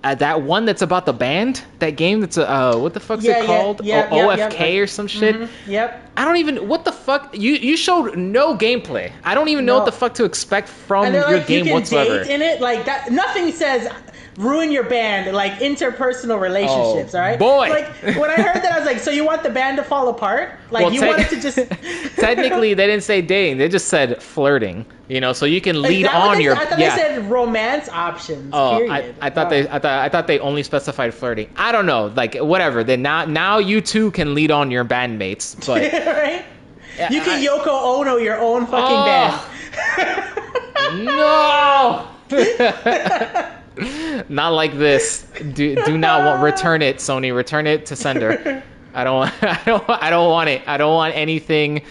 A: uh, that one that's about the band, that game that's uh, what the fuck's
B: Yeah,
A: it called?
B: yeah,
A: O-
B: yeah,
A: OFK
B: yeah,
A: or some shit.
B: Mhm. Yep.
A: I don't even what the fuck you you showed no gameplay. I don't even know what the fuck to expect from your
B: like,
A: game
B: you can
A: whatsoever.
B: date in it. Like that. Nothing says ruin your band like interpersonal relationships.
A: Oh,
B: all right.
A: boy.
B: Like when I heard that, I was like, so you want the band to fall apart? Like
A: Well,
B: you
A: tec-
B: wanted to just.
A: Technically, they didn't say dating; they just said flirting. You know, so you can lead on
B: they-
A: your.
B: I thought
A: yeah.
B: they said romance options.
A: Oh,
B: period.
A: I, I thought
B: Oh.
A: they, I thought, I thought they only specified flirting. I don't know, like whatever. Then now, now you too can lead on your bandmates, but
B: right? You can
A: I-
B: Yoko Ono your own fucking
A: Oh.
B: band.
A: no, not like this. Do, do not want return it, Sony. Return it to sender. I don't, I don't, I don't want it. I don't want anything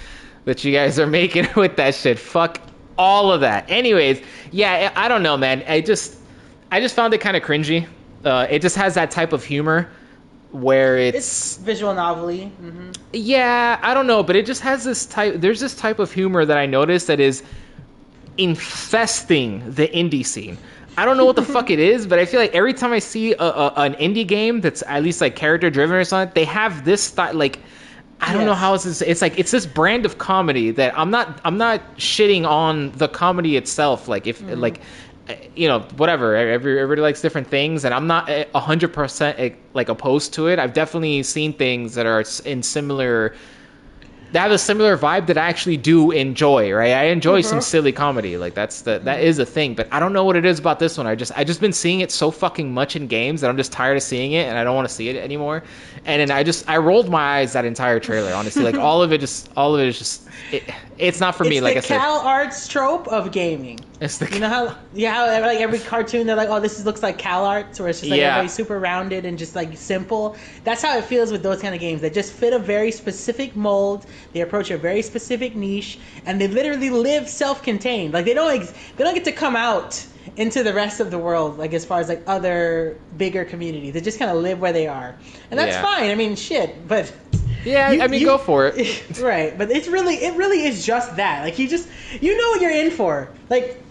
A: that you guys are making with that shit. Fuck all of that. Anyways, yeah, I don't know, man. I just, I just found it kind of cringy. Uh, it just has that type of humor where
B: It's visual novelty. hmm
A: yeah, I don't know, but it just has this type. There's this type of humor that I noticed that is infesting the indie scene. I don't know what the fuck it is, but I feel like every time I see a, a, an indie game that's at least like character driven or something, they have this style. Like, I don't know how it's. It's like it's this brand of comedy that I'm not. I'm not shitting on the comedy itself. Like if like. uh, You know, whatever. Every, everybody likes different things, and I'm not a hundred percent like opposed to it. I've definitely seen things that are in similar they have a similar vibe that I actually do enjoy. Right, I enjoy some
B: Mhm.
A: silly comedy. Like that's the that is a thing. But I don't know what it is about this one. I just I just been seeing it so fucking much in games that I'm just tired of seeing it and I don't want to see it anymore. And then I just I rolled my eyes that entire trailer. Honestly, like all of it just all of it is just it, it's not for
B: it's
A: me. Like I said,
B: Cal Arts trope of gaming.
A: It's the
B: You know how yeah, how like every cartoon they're like, oh, this is, looks like CalArts, where it's just like
A: Yeah.
B: everybody super rounded and just like simple. That's how it feels with those kind of games. They just fit a very specific mold. They approach a very specific niche, and they literally live self-contained. Like they don't ex- they don't get to come out into the rest of the world, like as far as like other bigger communities. They just kind of live where they are, and that's
A: Yeah.
B: fine. I mean, shit, but.
A: Yeah,
B: You-
A: I mean,
B: you-
A: go for it.
B: right, but it's really it really is just that. Like you just you know what you're in for. Like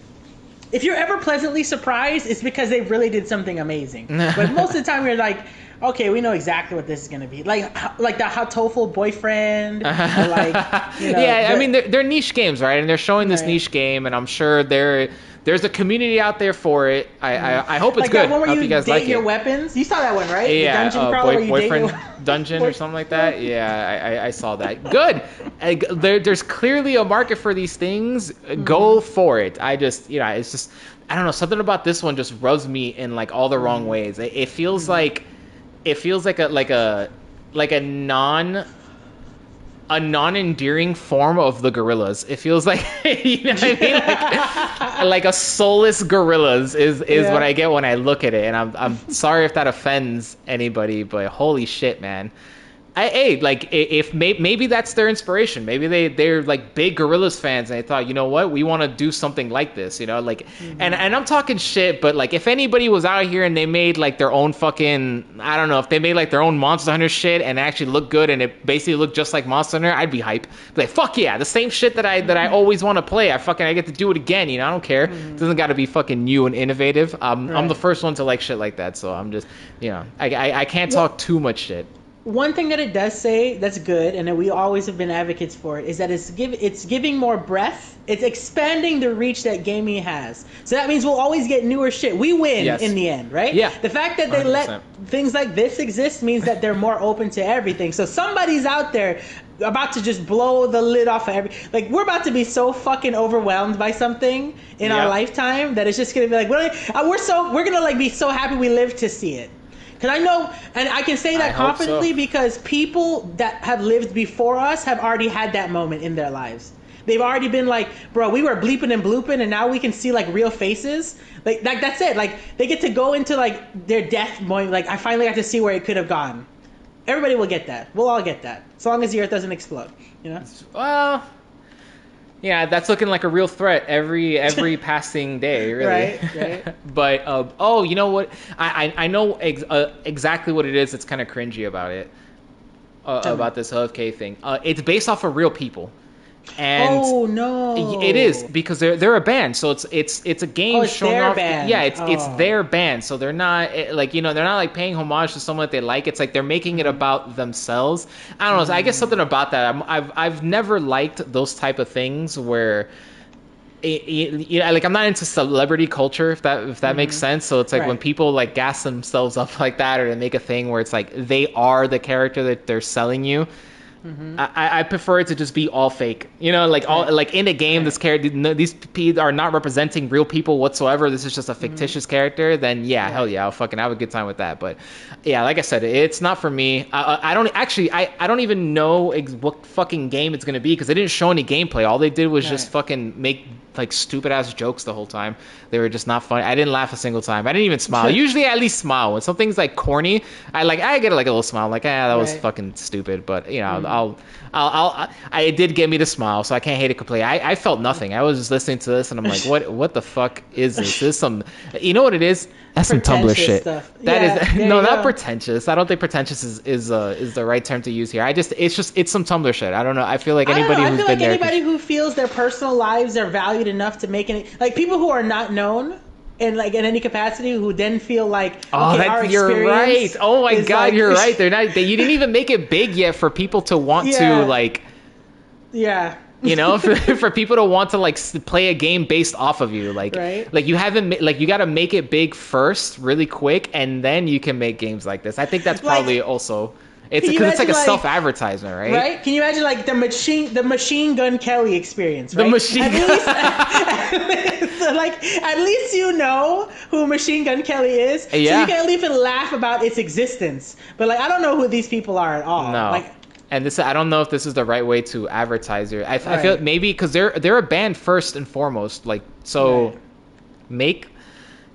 B: if you're ever pleasantly surprised, it's because they really did something amazing. but most of the time you're like, okay, we know exactly what this is gonna be. Like like the Hatoful boyfriend. or like you know,
A: yeah, I mean they're, they're niche games, right? And they're showing this
B: Right.
A: niche game, and I'm sure there there's a community out there for it. I I, I hope it's
B: like
A: good.
B: that one where
A: I hope
B: you,
A: you guys
B: date
A: like
B: your
A: it.
B: weapons. You saw that one, right?
A: Yeah,
B: the dungeon
A: uh, boy, boyfriend
B: your-
A: dungeon or something like that. Yeah, I, I, I saw that. Good. I- there, there's clearly a market for these things. Go
B: Mm-hmm.
A: for it. I just, you know, it's just, I don't know, something about this one just rubs me in like all the
B: Mm-hmm.
A: wrong ways. It, it feels like, it feels like a like a like a non a non-endearing form of the Gorillaz. It feels like you know what I mean, like, like a soulless Gorillaz is is
B: Yeah.
A: what I get when I look at it. And I'm I'm sorry if that offends anybody, but holy shit, man. I, hey, like if maybe that's their inspiration. Maybe they they're like big Gorillaz fans, and they thought, you know what, we want to do something like this, you know, like. And and I'm talking shit, but like if anybody was out here and they made like their own fucking, I don't know, if they made like their own Monster Hunter shit and actually looked good and it basically looked just like Monster Hunter, I'd be hype. Be like fuck yeah, the same shit that I that I always want to play. I fucking I get to do it again, you know. I don't care. It doesn't got to be fucking new and innovative. Um, I'm the first one to like shit like that, so I'm just, you know, I I, I can't talk too much shit.
B: One thing that it does say that's good and that we always have been advocates for it is that it's give it's giving more breadth it's expanding the reach that gaming has so that means we'll always get newer shit we win
A: Yes.
B: in the end right
A: Yeah.
B: the fact that they let
A: 100%.
B: things like this exist means that they're more open to everything so somebody's out there about to just blow the lid off of every like we're about to be so fucking overwhelmed by something in
A: Yeah.
B: our lifetime that it's just gonna be like we're, uh, we're so we're gonna like be so happy we live to see it because I know, and I can say that
A: hope
B: confidently
A: so.
B: because people that have lived before us have already had that moment in their lives. They've already been like, bro, we were bleeping and blooping, and now we can see like real faces. Like, like that's it. Like they get to go into like their death moment. Like I finally got to see where it could have gone. Everybody will get that. We'll all get that, as long as the Earth doesn't explode. You know.
A: Well, yeah, that's looking like a real threat every every passing day, really.
B: Right, right.
A: but uh, oh, you know what? I I, I know ex- uh, exactly what it is. It's kind of cringy about it. Uh, about this OFK thing. Uh, it's based off of real people, and
B: oh no!
A: it is because they're they're a band, so it's it's it's a game
B: Oh, it's
A: showing off.
B: band.
A: Yeah, it's it's
B: Oh.
A: their band, so they're not eh, like you know they're not like paying homage to someone that they like. It's like they're making it about themselves. I don't know. so I guess something about that. I'm, I've I've never liked those type of things where. It, it, you know, like I'm not into celebrity culture, if that if that makes sense. So it's like when
B: Mm-hmm.
A: People like gas themselves up like that, or they make a thing where it's like they are the character that they're selling you.
B: Mm-hmm.
A: I, I- prefer it to just be all fake. You know, like all
B: Right.
A: like in a game, this character, no, these people are not representing real people whatsoever. This is just a fictitious character. Then yeah, hell yeah, I'll fucking have a good time with that. But yeah, like I said, it's not for me. I, I don't actually, I, I don't even know ex- what fucking game it's gonna be because they didn't show any gameplay. All they did was just fucking make like stupid ass jokes the whole time. They were just not funny. I didn't laugh a single time. I didn't even smile. Usually, I at least smile when something's like corny. I like I get like a little smile, like ah, that was fucking stupid. But you know, I'll, I'll, I'll, I it did get me to smile, so I can't hate it completely. I, I felt nothing. I was just listening to this, and I'm like, what, what the fuck is this? This is some, you know what it is? That's some Tumblr shit.
B: stuff.
A: That is
B: Yeah, there
A: no,
B: you
A: not
B: go.
A: pretentious. I don't think pretentious is is uh, is the right term to use here. I just, it's just, it's some Tumblr shit. I don't know. I feel like anybody
B: know. I
A: who's
B: feel
A: been
B: like
A: there.
B: anybody who feels their personal lives are valued enough to make any like people who are not known in like in any capacity who then feel like
A: Oh,
B: okay, our
A: that, you're right. Oh my god,
B: like-
A: you're right. They're not. They, you didn't even make it big yet for people to want
B: Yeah.
A: to like.
B: yeah.
A: you know for, for people to want to like play a game based off of you like
B: Right.
A: like you haven't like you got to make it big first really quick and then you can make games like this i think that's
B: Like-
A: probably also It's because it's like a
B: like-
A: self advertisement, right?
B: Right? Can you imagine like the machine, the machine gun Kelly experience?
A: The? Machine
B: at
A: Gun-
B: least, like at least you know who Machine Gun Kelly is, so you can at least laugh about its existence. But like I don't know who these people are at all.
A: No.
B: Like
A: and this, I don't know if this is the right way to advertise your. I, I feel maybe because they're they're a band first and foremost. Like so,
B: Right.
A: make.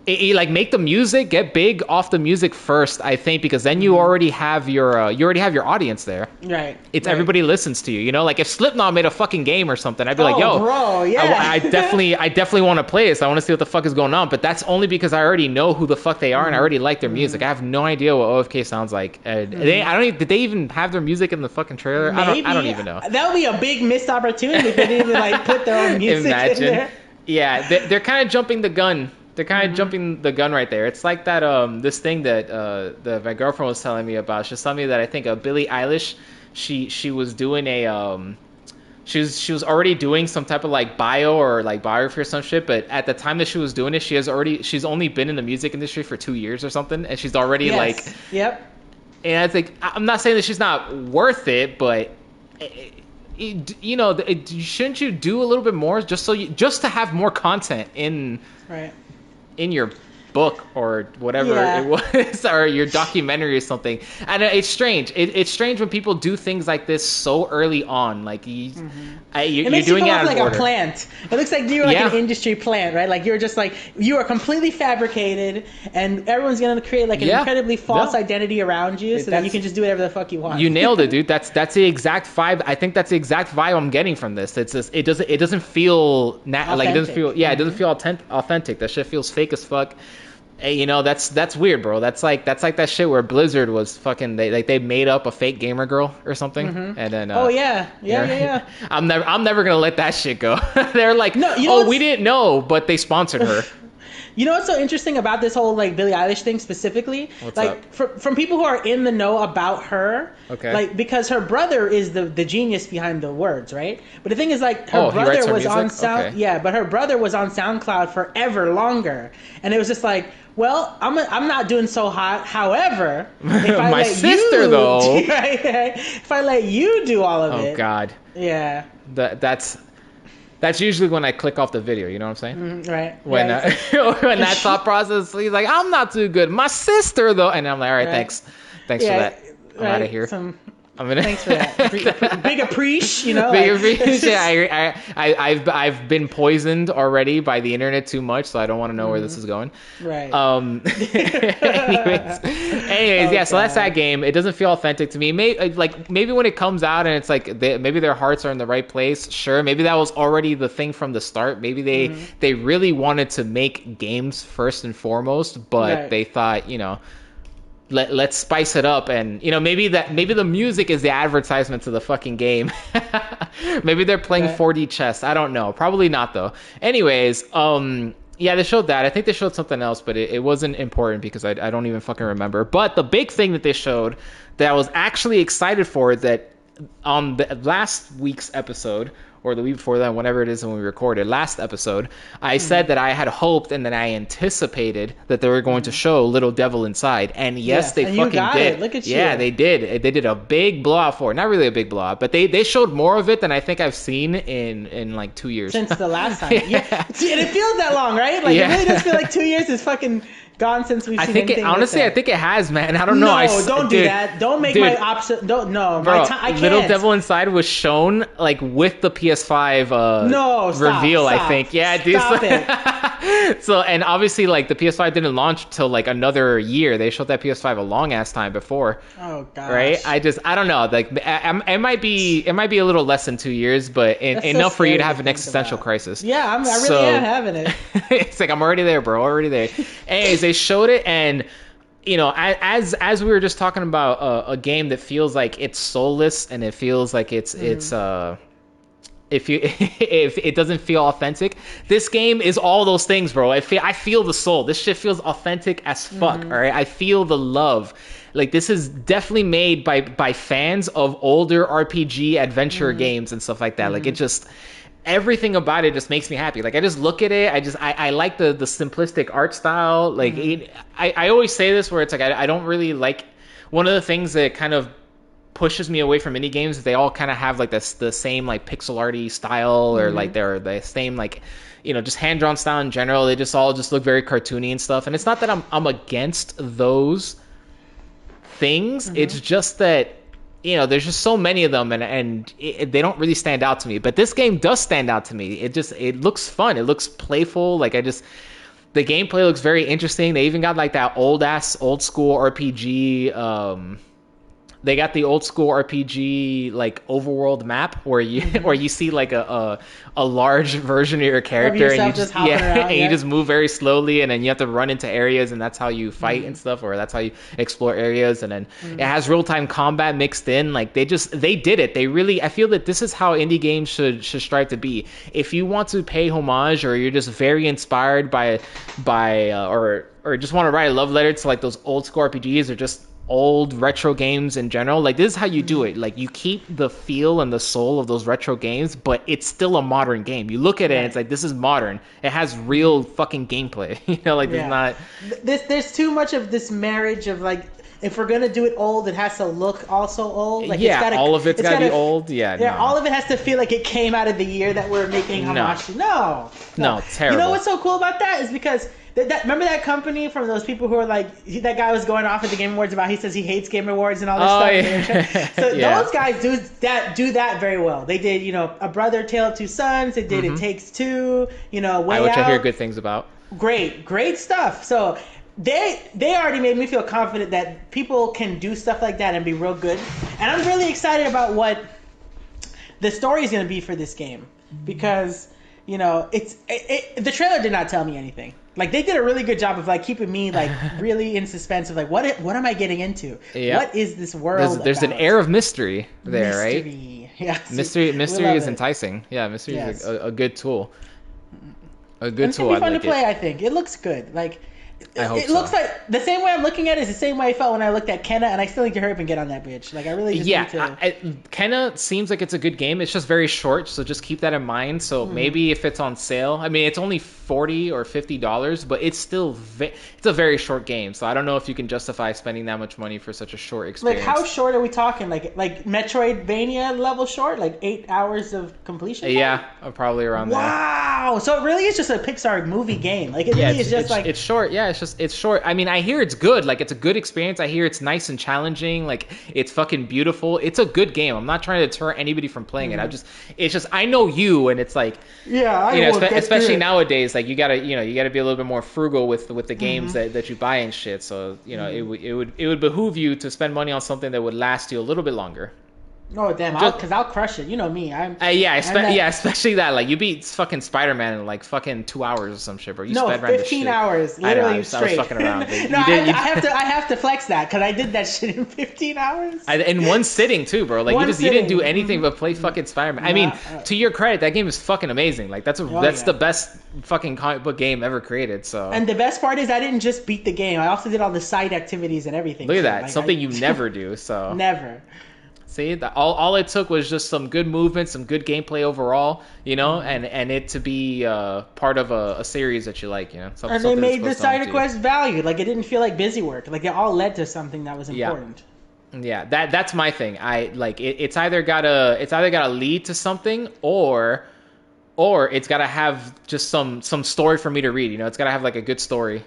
A: It- it- like make the music get big off the music first i think because then
B: Mm-hmm.
A: you already have your uh, you already have your audience there
B: right.
A: it's
B: right.
A: everybody listens to you you know like if slipknot made a fucking game or something i'd be like
B: Oh,
A: yo
B: bro, yeah.
A: I, I definitely i definitely want to play this i want to see what the fuck is going on but that's only because i already know who the fuck they are
B: Mm-hmm.
A: and i already like their music i have no idea what ofk sounds like uh, they i don't even, did they even have their music in the fucking trailer I, don't, I don't even know
B: That would be a big missed opportunity if they didn't even like put their own music in
A: imagine
B: there.
A: yeah they're kind of jumping the gun they're kind
B: Mm-hmm.
A: of jumping the gun right there it's like that um this thing that uh the my girlfriend was telling me about she was telling me that i think uh, billie eilish she she was doing a um she was she was already doing some type of like bio or like biography or some shit but at the time that she was doing it she has already she's only been in the music industry for two years or something and she's already
B: Yes.
A: like
B: Yep.
A: and I think I'm not saying that she's not worth it, but it, it, you know, it, shouldn't you do a little bit more just so you just to have more content in
B: Right.
A: In your book or whatever
B: Yeah.
A: it was or your documentary or something and it's strange it, it's strange when people do things like this so early on like you, mm-hmm. I, you,
B: It
A: you're doing
B: you
A: it out of
B: like
A: order
B: a plant. It looks like you're like
A: Yeah.
B: an industry plant, right? Like you're just like you are completely fabricated, and everyone's gonna create like an
A: Yeah.
B: incredibly false identity around you, so that you can just do whatever the fuck you want.
A: You nailed it, dude. That's that's the exact vibe. I think that's the exact vibe I'm getting from this. It's just it doesn't it doesn't feel na- like it doesn't feel yeah it doesn't mm-hmm. feel authentic. Authentic. That shit feels fake as fuck. Hey, you know that's that's weird, bro. That's like that's like that shit where Blizzard was fucking they like they made up a fake gamer girl or something, and then uh,
B: oh yeah, yeah, yeah, yeah.
A: I'm never I'm never gonna let that shit go. They're like,
B: No, you know
A: oh,
B: what's-
A: we didn't know, but they sponsored her.
B: You know what's so interesting about this whole like Billie Eilish thing specifically?
A: What's
B: like
A: up?
B: From, from people who are in the know about her.
A: Okay.
B: Like because her brother is the the genius behind the words, right? But the thing is like her
A: Oh, he
B: brother
A: her
B: was on sound
A: Okay.
B: yeah, but her brother was on SoundCloud forever longer. And it was just like, well, I'm I'm not doing so hot. However, if I
A: My
B: let
A: sister,
B: you,
A: though.
B: right, right, if I let you do all of
A: Oh
B: it,
A: God,
B: yeah,
A: that that's that's usually when I click off the video. You know what I'm saying?
B: mm, right,
A: when
B: right.
A: uh, when that thought process he's like i'm not too good my sister though and i'm like all right
B: Right.
A: thanks thanks
B: yeah,
A: for that i'm
B: right,
A: out of here
B: Some,
A: i'm gonna
B: thanks for that. Big, appreciate, you know.
A: Big
B: like,
A: appreciate-
B: just-
A: I, I, I, I've, I've been poisoned already by the internet too much, so I don't want to know where this
B: Mm-hmm.
A: is going.
B: Right.
A: Um. anyways, anyways,
B: Oh,
A: yeah. So that's that game. It doesn't feel authentic to me. Maybe like maybe when it comes out and it's like they, maybe their hearts are in the right place. Sure. Maybe that was already the thing from the start. Maybe they
B: Mm-hmm.
A: they really wanted to make games first and foremost, but
B: Right.
A: they thought you know. Let, let's spice it up and you know maybe that maybe the music is the advertisement to the fucking game. Maybe they're playing
B: Right.
A: 4d chess. I don't know. Probably not though. Anyways um yeah they showed that. I think they showed something else but it, it wasn't important because I, I don't even fucking remember. But the big thing that they showed that i was actually excited for that on the last week's episode or the week before that, whenever it is when we recorded last episode, I mm-hmm. said that I had hoped and that I anticipated that they were going to mm-hmm. show Little Devil Inside, and yes, they
B: and
A: fucking
B: got
A: did.
B: it. Look at
A: yeah,
B: you.
A: they did. They did a big blowout for it. Not really a big blowout, but they they showed more of it than I think I've seen in in like two years.
B: since the last time.
A: Yeah.
B: yeah. And it feels that long, right? Like
A: Yeah.
B: it really does feel like two years is fucking gone since we've
A: I
B: seen
A: think it, honestly, I think it has, man. I don't know.
B: No,
A: I
B: don't do that. Don't make
A: dude,
B: my option. Don't no.
A: Bro,
B: my ti- I can't.
A: Little Devil Inside was shown like with the PS5 uh,
B: No, stop,
A: reveal. I think, yeah, dude.
B: Stop
A: it. so, and obviously, like the PS5 didn't launch till like another year. They showed that PS5 a long ass time before,
B: Oh god.
A: right? I just, I don't know. Like, I, I'm- it might be, it might be a little less than two years, but in,
B: That's so
A: enough for you to
B: to
A: have an existential
B: about.
A: crisis.
B: Yeah, I'm, I really
A: So-
B: am having it.
A: it's like I'm already there, bro. Already there. Anyways, they showed it, and you know, as as we were just talking about a, a game that feels like it's soulless and it feels like it's mm-hmm. it's uh. If you if it doesn't feel authentic, this game is all those things, bro. I feel I feel the soul. This shit feels authentic as fuck. Mm-hmm. all right, I feel the love. Like this is definitely made by by fans of older RPG adventure mm-hmm. games and stuff like that. Like it just everything about it just makes me happy. Like I just look at it, I just I, I like the the simplistic art style. Like mm-hmm. it, I I always say this where it's like I, I don't really like one of the things that kind of pushes me away from indie games. is They all kind of have like this the same like pixel arty style or mm-hmm. like they're the same like you know just hand drawn style in general. They just all just look very cartoony and stuff. And it's not that I'm I'm against those things. Mm-hmm. It's just that you know there's just so many of them and and it, they don't really stand out to me. But this game does stand out to me. It just it looks fun. It looks playful. Like I just the gameplay looks very interesting. They even got like that old ass old school RPG um they got the old school RPG like overworld map where you where you see like a, a a large version of your character and you just
B: just
A: yeah,
B: around,
A: and
B: yeah.
A: you just move very slowly and then you have to run into areas and that's how you fight
B: Mm-hmm.
A: and stuff or that's how you explore areas and then
B: Mm.
A: it has real time combat mixed in like they just they did it they really I feel that this is how indie games should should strive to be if you want to pay homage or you're just very inspired by by uh, or or just want to write a love letter to like those old school RPGs or just old retro games in general like this is how you do it mm-hmm. like you keep the feel and the soul of those retro games but it's still a modern game you look at it and it's like this is modern it has real fucking gameplay you know like
B: Yeah.
A: there's not
B: This there's too much of this marriage of like if we're gonna do it old, it has to look also old. Like
A: yeah
B: it's gotta,
A: all of it's, it's gotta, be
B: gotta- be
A: old yeah
B: Yeah,
A: no.
B: all of it has to feel like it came out of the year that we're making
A: No.
B: to. No,
A: No,
B: You
A: terrible.
B: You know what's so cool about that is because that, that remember that company from those people who are like he, that guy was going off at the Game Awards about he says he hates Game Awards and all this
A: Oh,
B: stuff.
A: yeah.
B: So
A: Yeah.
B: those guys do that do that very well. They did you know a brother tale of two sons. They did it takes two. You know way
A: Mm-hmm. I, which
B: out
A: I hear good things about
B: great great stuff so they they already made me feel confident that people can do stuff like that and be real good and i'm really excited about what the story is going to be for this game because you know it's it, it, the trailer did not tell me anything like they did a really good job of like keeping me like really in suspense of like what it- what am i getting into
A: Yeah.
B: what is this world
A: there's, there's an air of mystery there right
B: mystery. yes
A: mystery mystery is
B: it.
A: enticing yeah mystery
B: Yes.
A: is a, a good tool a good
B: And it's
A: tool
B: gonna
A: I
B: be fun
A: like
B: to play.
A: it.
B: I think it looks good. Like it
A: so.
B: looks like the same way I'm looking at it is the same way I felt when I looked at Kena, and I still need to hurry up and get on that bitch. Like I really just
A: yeah
B: need to.
A: I, I, Kena seems like it's a good game it's just very short so just keep that in mind so
B: Hmm.
A: maybe if it's on sale i mean it's only 40 or 50 dollars but it's still ve- it's a very short game so i don't know if you can justify spending that much money for such a short experience like
B: how short are we talking? Like like Metroidvania level short? Like eight hours of completion? time?
A: yeah probably around there
B: Wow. So it really is just a Pixar movie game. Like it
A: yeah,
B: really is just
A: it's,
B: like
A: it's short. Yeah, it's just it's short. I mean, I hear it's good. Like it's a good experience. I hear it's nice and challenging. Like it's fucking beautiful. It's a good game. I'm not trying to deter anybody from playing it. I mm-hmm. just it's just I know you, and it's like
B: yeah. I
A: you know, espe- especially nowadays, like you gotta you know you gotta be a little bit more frugal with with the
B: Mm-hmm.
A: games that, that you buy and shit. So you know it would it would it would behoove you to spend money on something that would last you a little bit longer.
B: Oh damn! Because I'll, crush it. You know me. I'm.
A: Uh, yeah,
B: I'm that-
A: yeah, especially that. Like you beat fucking Spider Man in like fucking two hours or some shit, bro. You
B: no,
A: sped around the
B: 15
A: shit.
B: hours,
A: I know,
B: literally
A: I was, I
B: straight.
A: was fucking around. dude.
B: no,
A: You
B: I, I have to. I have to flex that because I did that shit in 15 hours.
A: I, in one sitting too, bro. Like
B: One
A: you just you didn't do
B: sitting.
A: anything but play fucking Spider Man. I mean,
B: uh,
A: to your credit, that game is fucking amazing. Like that's a
B: Oh,
A: that's
B: yeah.
A: the best fucking comic book game ever created. So
B: And the best part is I didn't just beat the game. I also did all the side activities and everything.
A: look at that,
B: Like,
A: something you never do. So
B: never.
A: See, that all all it took was just some good movement, some good gameplay overall, you know,
B: Mm-hmm.
A: and and it to be uh, part of a, a series that you like, you know. Some-
B: And they made the
A: supposed to own
B: side quest valued. Like it didn't feel like busy work. Like it all led to something that was
A: Yeah.
B: important.
A: Yeah, that that's my thing. I like it, it's either gotta it's either gotta lead to something or or it's gotta have just some some story for me to read. You know, it's gotta have like a good story.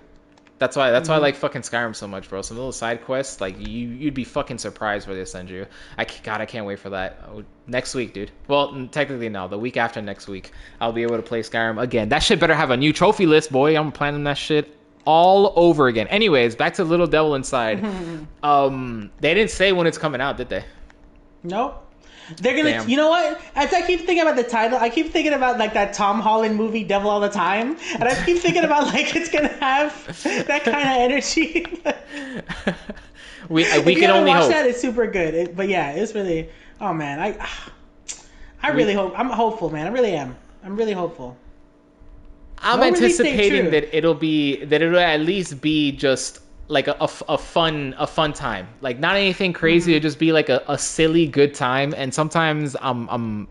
A: That's why that's why I
B: Mm-hmm.
A: like fucking Skyrim so much, bro. Some little side quests, like you you'd be fucking surprised where they send you. I God, I can't wait for that Oh, next week, dude. Well, technically no, the week after next week, I'll be able to play Skyrim again. That shit better have a new trophy list, boy. I'm planning that shit all over again. Anyways, back to Little Devil Inside. um, they didn't say when it's coming out, did they?
B: Nope. They're gonna.
A: Damn.
B: You know what? As I keep thinking about the title, I keep thinking about like that Tom Holland movie, Devil All the Time, and I keep thinking about like it's gonna have that kind of energy.
A: we uh,
B: if
A: we
B: you
A: can only
B: watched
A: hope.
B: that, it's super good. It, but yeah, it's really. Oh man, I. I really hope. I'm hopeful, man. I really am. I'm really hopeful.
A: I'm
B: No
A: anticipating that it'll be that it'll at least be just like a, a a fun a fun time. Like not anything crazy.
B: Mm-hmm.
A: It'll just be like a, a silly good time. And sometimes I'm I'm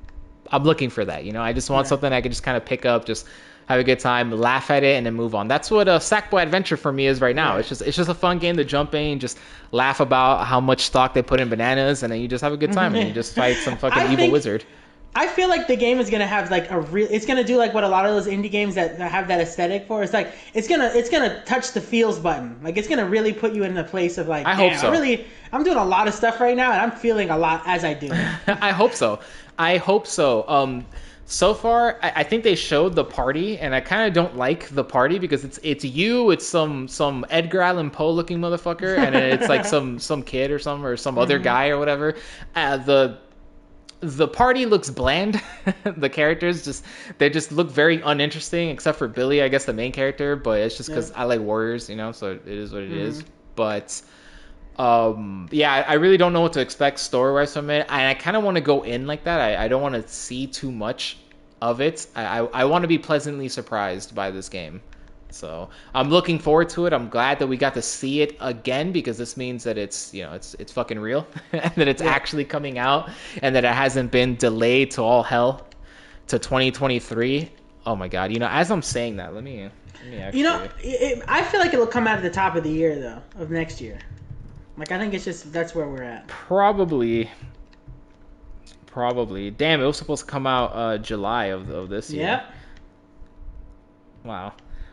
A: I'm looking for that. You know, I just want
B: Yeah.
A: something I can just kind of pick up, just have a good time, laugh at it, and then move on. That's what a Sackboy Adventure for me is right now.
B: Right.
A: It's just it's just a fun game to jump in, just laugh about how much stock they put in bananas, and then you just have a good time and you just fight some fucking
B: I
A: evil
B: think-
A: wizard.
B: I feel like the game is gonna have like a real. It's gonna do like what a lot of those indie games that, that have that aesthetic for. It's like it's gonna it's gonna touch the feels button. Like it's gonna really put you in the place of like.
A: I hope so."
B: I really, I'm doing a lot of stuff right now, and I'm feeling a lot as I do.
A: I hope so. I hope so. Um, so far, I, I think they showed the party, and I kind of don't like the party because it's it's you, it's some some Edgar Allan Poe looking motherfucker, and it's like some some kid or some or some other guy or whatever. Uh, the the party looks bland. the characters just they just look very uninteresting, except for Billy, I guess the main character. But it's just because I like warriors, you know. So it is what it is. But um, yeah, I, I really don't know what to expect story wise from it, and I kind of want to go in like that. I, I don't want to see too much of it. I I, I want to be pleasantly surprised by this game. So I'm looking forward to it. I'm glad that we got to see it again because this means that it's you know it's it's fucking real and that it's
B: Yeah.
A: actually coming out and that it hasn't been delayed to all hell to 2023. Oh my god! You know, as I'm saying that, let me let me actually.
B: You know, it, I feel like it'll come out at the top of the year though, of next year. Like I think it's just that's where we're at.
A: probably probably damn it was supposed to come out uh july of, of this year
B: Yep.
A: wow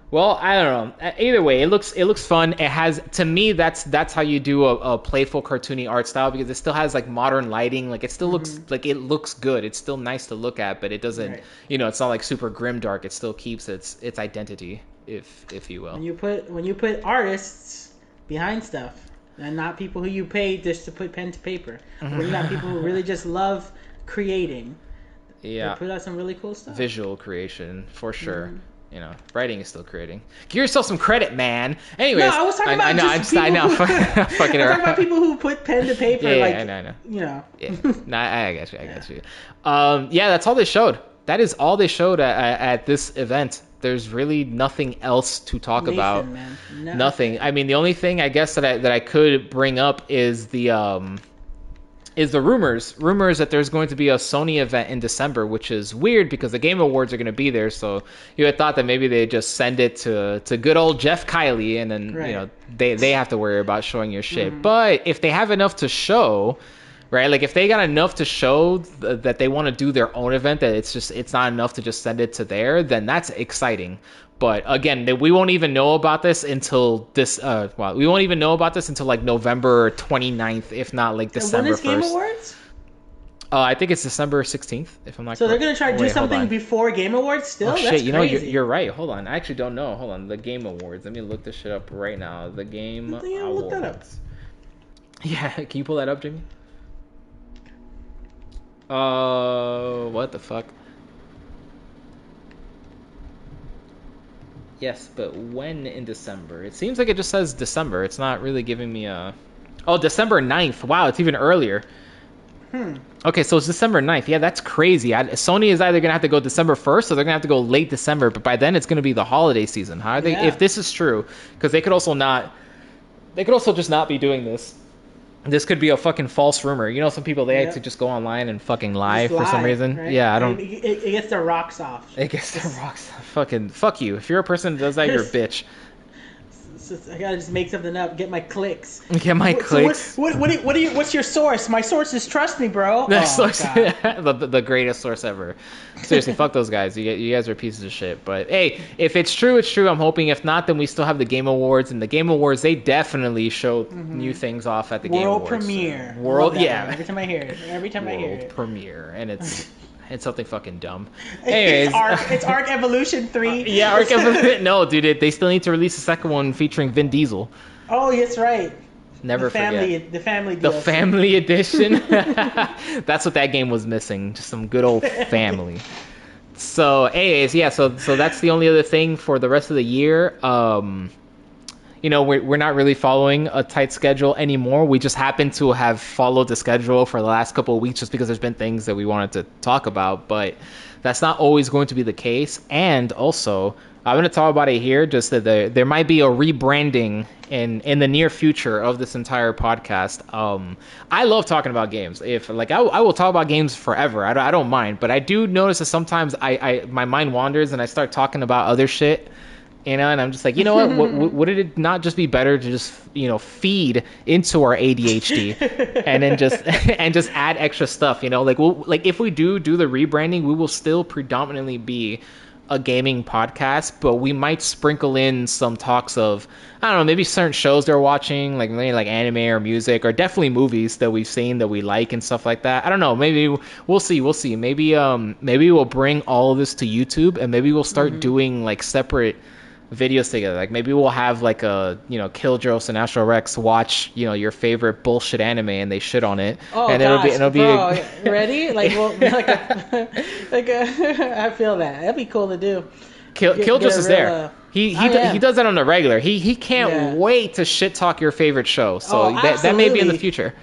A: well i don't know Uh, either way it looks it looks fun it has to me that's that's how you do a, a playful cartoony art style because it still has like modern lighting like it still looks like it looks good it's still nice to look at but it doesn't
B: Mm-hmm. Right.
A: you know it's not like super grim dark it still keeps its its identity if if you will
B: When you put when you put artists behind stuff and not people who you pay just to put pen to paper. When you got people who really just love creating,
A: yeah
B: put out some really cool stuff.
A: visual creation for sure.
B: Mm-hmm.
A: You know, writing is still creating. Give yourself some credit, man. Anyways,
B: No, I was talking about
A: I know,
B: just
A: I'm, I know,
B: people who-
A: fucking,
B: I'm talking about people who put pen to paper,
A: Yeah, yeah,
B: like
A: I know, I know.
B: you know.
A: Yeah, no, I, I got you, I got you. Um, yeah, that's all they showed. That is all they showed at, at, at this event. There's really nothing else to talk
B: Nathan,
A: about.
B: man. No-
A: Nothing. I mean, the only thing I guess that I that I could bring up is the um is the rumors rumors that there's going to be a Sony event in December, which is weird because the Game Awards are going to be there. So you had thought that maybe they just send it to to good old Jeff Keighley, and then
B: Right.
A: you know they they have to worry about showing your shit. Mm-hmm. But if they have enough to show. Right, like if they got enough to show th- that they want to do their own event, that it's just it's not enough to just send it to there, then that's exciting. But again, we won't even know about this until this. Uh, well, we won't even know about this until like November 29th, if not like
B: And
A: December
B: when is Game
A: 1st.
B: Awards?
A: Uh, I think it's December 16th, if I'm not.
B: So they're gonna try to do
A: Wait,
B: something before Game Awards still?
A: Oh
B: That's
A: shit! You know you're, you're right. Hold on, I actually don't know. Hold on, the Game Awards. Let me look this shit up right now. The Game
B: Yeah,
A: Awards.
B: look that up.
A: Yeah, can you pull that up, Jimmy? Uh, what the fuck? Yes, but when in December? It seems like it just says December. It's not really giving me a. Oh, December 9th. Wow, it's even earlier.
B: Hmm.
A: Okay, so it's December 9th. Yeah, that's crazy. I, Sony is either going to have to go December 1st or they're going to have to go late December, but by then it's going to be the holiday season. How are they,
B: Yeah.
A: if this is true, because they could also not, they could also just not be doing this. This could be a fucking false rumor. You know, some people, they
B: Yeah.
A: like to just go online and fucking lie
B: Just
A: for some reason.
B: right?
A: Yeah, I don't.
B: It, it, it gets their rocks off.
A: It gets the rocks. Off. Fucking fuck you. If you're a person that does that, you're a bitch.
B: Just- I gotta just make something up, get my clicks.
A: Get my
B: What- so
A: clicks.
B: what, what, what, do you- what do you, what's your source? My source is trust me, bro.
A: The,
B: Oh,
A: source, the, the- greatest source ever. Seriously, fuck those guys. You, you guys are pieces of shit. But hey, if it's true, it's true. I'm hoping. If not, then we still have the Game Awards. And the Game Awards, they definitely show mm-hmm. new things off at the Game
B: World
A: Awards.
B: premiere.
A: World,
B: Love that
A: yeah.
B: Every time I hear it. Every time I hear it.
A: World premiere, and it's it's something fucking dumb. Anyways,
B: it's Arc. It's Arc Evolution Three.
A: yeah, Arc Evolution. No, dude, it, they still need to release a second one featuring Vin Diesel.
B: Oh, that's right.
A: Never
B: the family.
A: forget.
B: The family.
A: The family edition. That's what that game was missing. Just some good old family. So, anyways, yeah. So, so that's the only other thing for the rest of the year. Um, you know, we're we're not really following a tight schedule anymore. We just happen to have followed the schedule for the last couple of weeks, just because there's been things that we wanted to talk about. But that's not always going to be the case. And also, I'm gonna talk about it here. Just that there there might be a rebranding in in the near future of this entire podcast. Um, I love talking about games. If like I, I will talk about games forever. I don't, I don't mind. But I do notice that sometimes I, I my mind wanders and I start talking about other shit. You know, and I'm just like, you know what? what? Would it not just be better to just, you know, feed into our ADHD and then just and just add extra stuff? You know, like we'll like if we do do the rebranding, we will still predominantly be a gaming podcast, but we might sprinkle in some talks of I don't know, maybe certain shows they're watching, like maybe like anime or music, or definitely movies that we've seen that we like and stuff like that. I don't know, maybe we'll see, we'll see. Maybe um maybe we'll bring all of this to YouTube and maybe we'll start mm-hmm. doing like separate videos together. Like maybe we'll have like a you know Killjoys and Astro Rex watch you know your favorite bullshit anime and they shit on it.
B: Oh and gosh, it'll be, it'll be bro, a... ready? Like well, like a, like a, I feel that that'd be cool to do.
A: Kill get, get is there. Uh, he he, do, he does that on the regular. He he can't yeah. wait to shit talk your favorite show. So oh, that that may be in the future.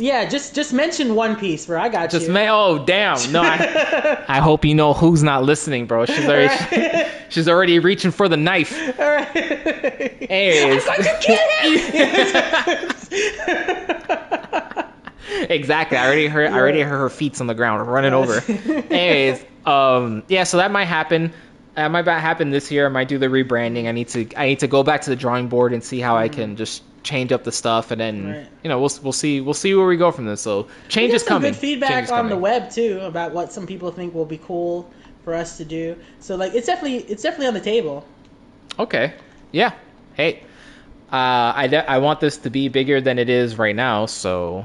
B: Yeah, just just mention One Piece, bro. I got
A: just
B: you.
A: Just oh damn no. I, I hope you know who's not listening, bro. She's already right. she, she's already reaching for the knife. All right. Anyways. I'm going to kill exactly. I already heard. I already heard her feet on the ground running over. Anyways, um, yeah. So that might happen. That might happen this year. I might do the rebranding. I need to. I need to go back to the drawing board and see how mm-hmm. I can just change up the stuff, and then right. you know we'll we'll see we'll see where we go from this. So change is coming.
B: Good feedback on the web too about what some people think will be cool for us to do. So like it's definitely it's definitely on the table.
A: Okay. Yeah. Hey. Uh, I, de- I want this to be bigger than it is right now, so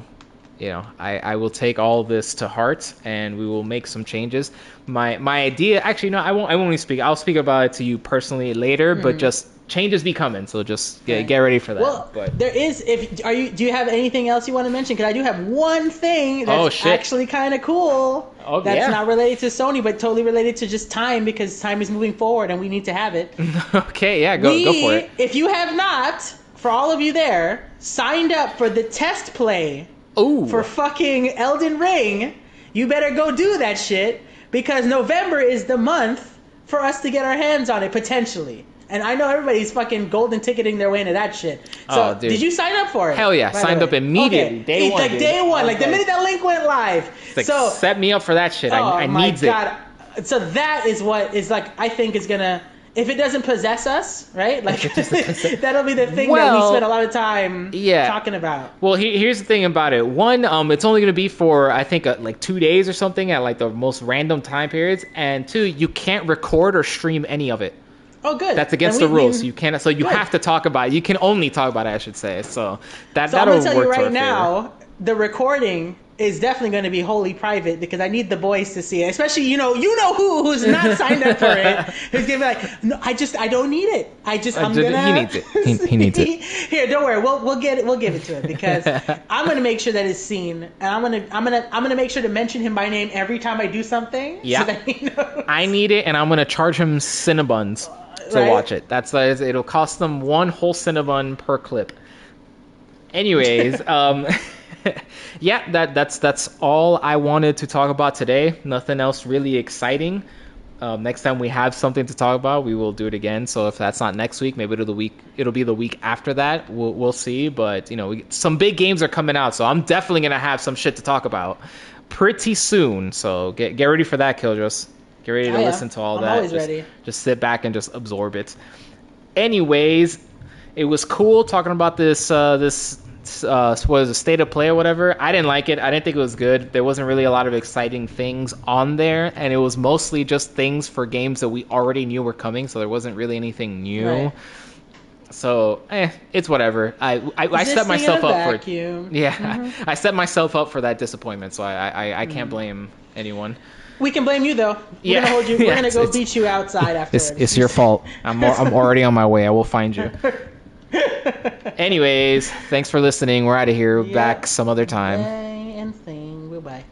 A: you know I, I will take all this to heart and we will make some changes. My my idea actually no I won't I won't even speak I'll speak about it to you personally later, mm-hmm. but just changes be coming, so just get, get ready for that. Well,
B: but there is. If are you? Do you have anything else you want to mention? Because I do have one thing that's oh, actually kind of cool. Oh, that's yeah. not related to Sony, but totally related to just time because time is moving forward and we need to have it.
A: okay, yeah, go we, go for it.
B: If you have not, for all of you there, signed up for the test play.
A: Ooh.
B: For fucking Elden Ring, you better go do that shit because November is the month for us to get our hands on it potentially. And I know everybody's fucking golden ticketing their way into that shit. So, oh, did you sign up for it?
A: Hell yeah, signed up immediately. Okay. Day
B: it's
A: one.
B: like dude. day one, okay. like the minute that link went live.
A: Like, so set me up for that shit. Oh, I, I my God.
B: it. So that is what is like. I think is gonna. If it doesn't possess us, right? Like that'll be the thing well, that we spend a lot of time yeah. talking about.
A: Well, he, here's the thing about it. One, um, it's only going to be for I think uh, like two days or something at like the most random time periods, and two, you can't record or stream any of it.
B: Oh, good.
A: That's against the rules. You can't. So you good. have to talk about. It. You can only talk about it. I should say. So that so that'll I'm gonna tell
B: you right now. The recording is definitely going to be wholly private because I need the boys to see it. Especially, you know, you know who who's not signed up for it. Who's gonna be like, no, I just, I don't need it. I just, I'm gonna.
A: He needs it. He, he needs it.
B: Here, don't worry. We'll, we'll get it. We'll give it to him because I'm gonna make sure that it's seen, and I'm gonna, I'm gonna, I'm gonna make sure to mention him by name every time I do something.
A: Yeah. So I need it, and I'm gonna charge him Cinnabons to right? watch it. That's it'll cost them one whole Cinnabon per clip. Anyways, um, yeah, that that's that's all I wanted to talk about today. Nothing else really exciting. Um, next time we have something to talk about, we will do it again. So if that's not next week, maybe it'll the week it'll be the week after that. We'll we'll see. But you know, we, some big games are coming out, so I'm definitely gonna have some shit to talk about pretty soon. So get get ready for that, Killjoys. Get ready to oh, yeah. listen to all
B: I'm
A: that.
B: Always
A: just,
B: ready.
A: just sit back and just absorb it. Anyways, it was cool talking about this uh, this uh, was a state of play or whatever. I didn't like it. I didn't think it was good. There wasn't really a lot of exciting things on there, and it was mostly just things for games that we already knew were coming. So there wasn't really anything new. Right. So, eh, it's whatever. I I, I set myself up vacuum. for yeah. Mm-hmm. I set myself up for that disappointment. So I I, I can't mm. blame anyone.
B: We can blame you though. We're yeah. gonna hold you. We're yeah, gonna go beat you outside after.
A: It's, it's your fault. I'm I'm already on my way. I will find you. Anyways, thanks for listening. We're out of here. Yep. Back some other time.
B: And thing. Goodbye.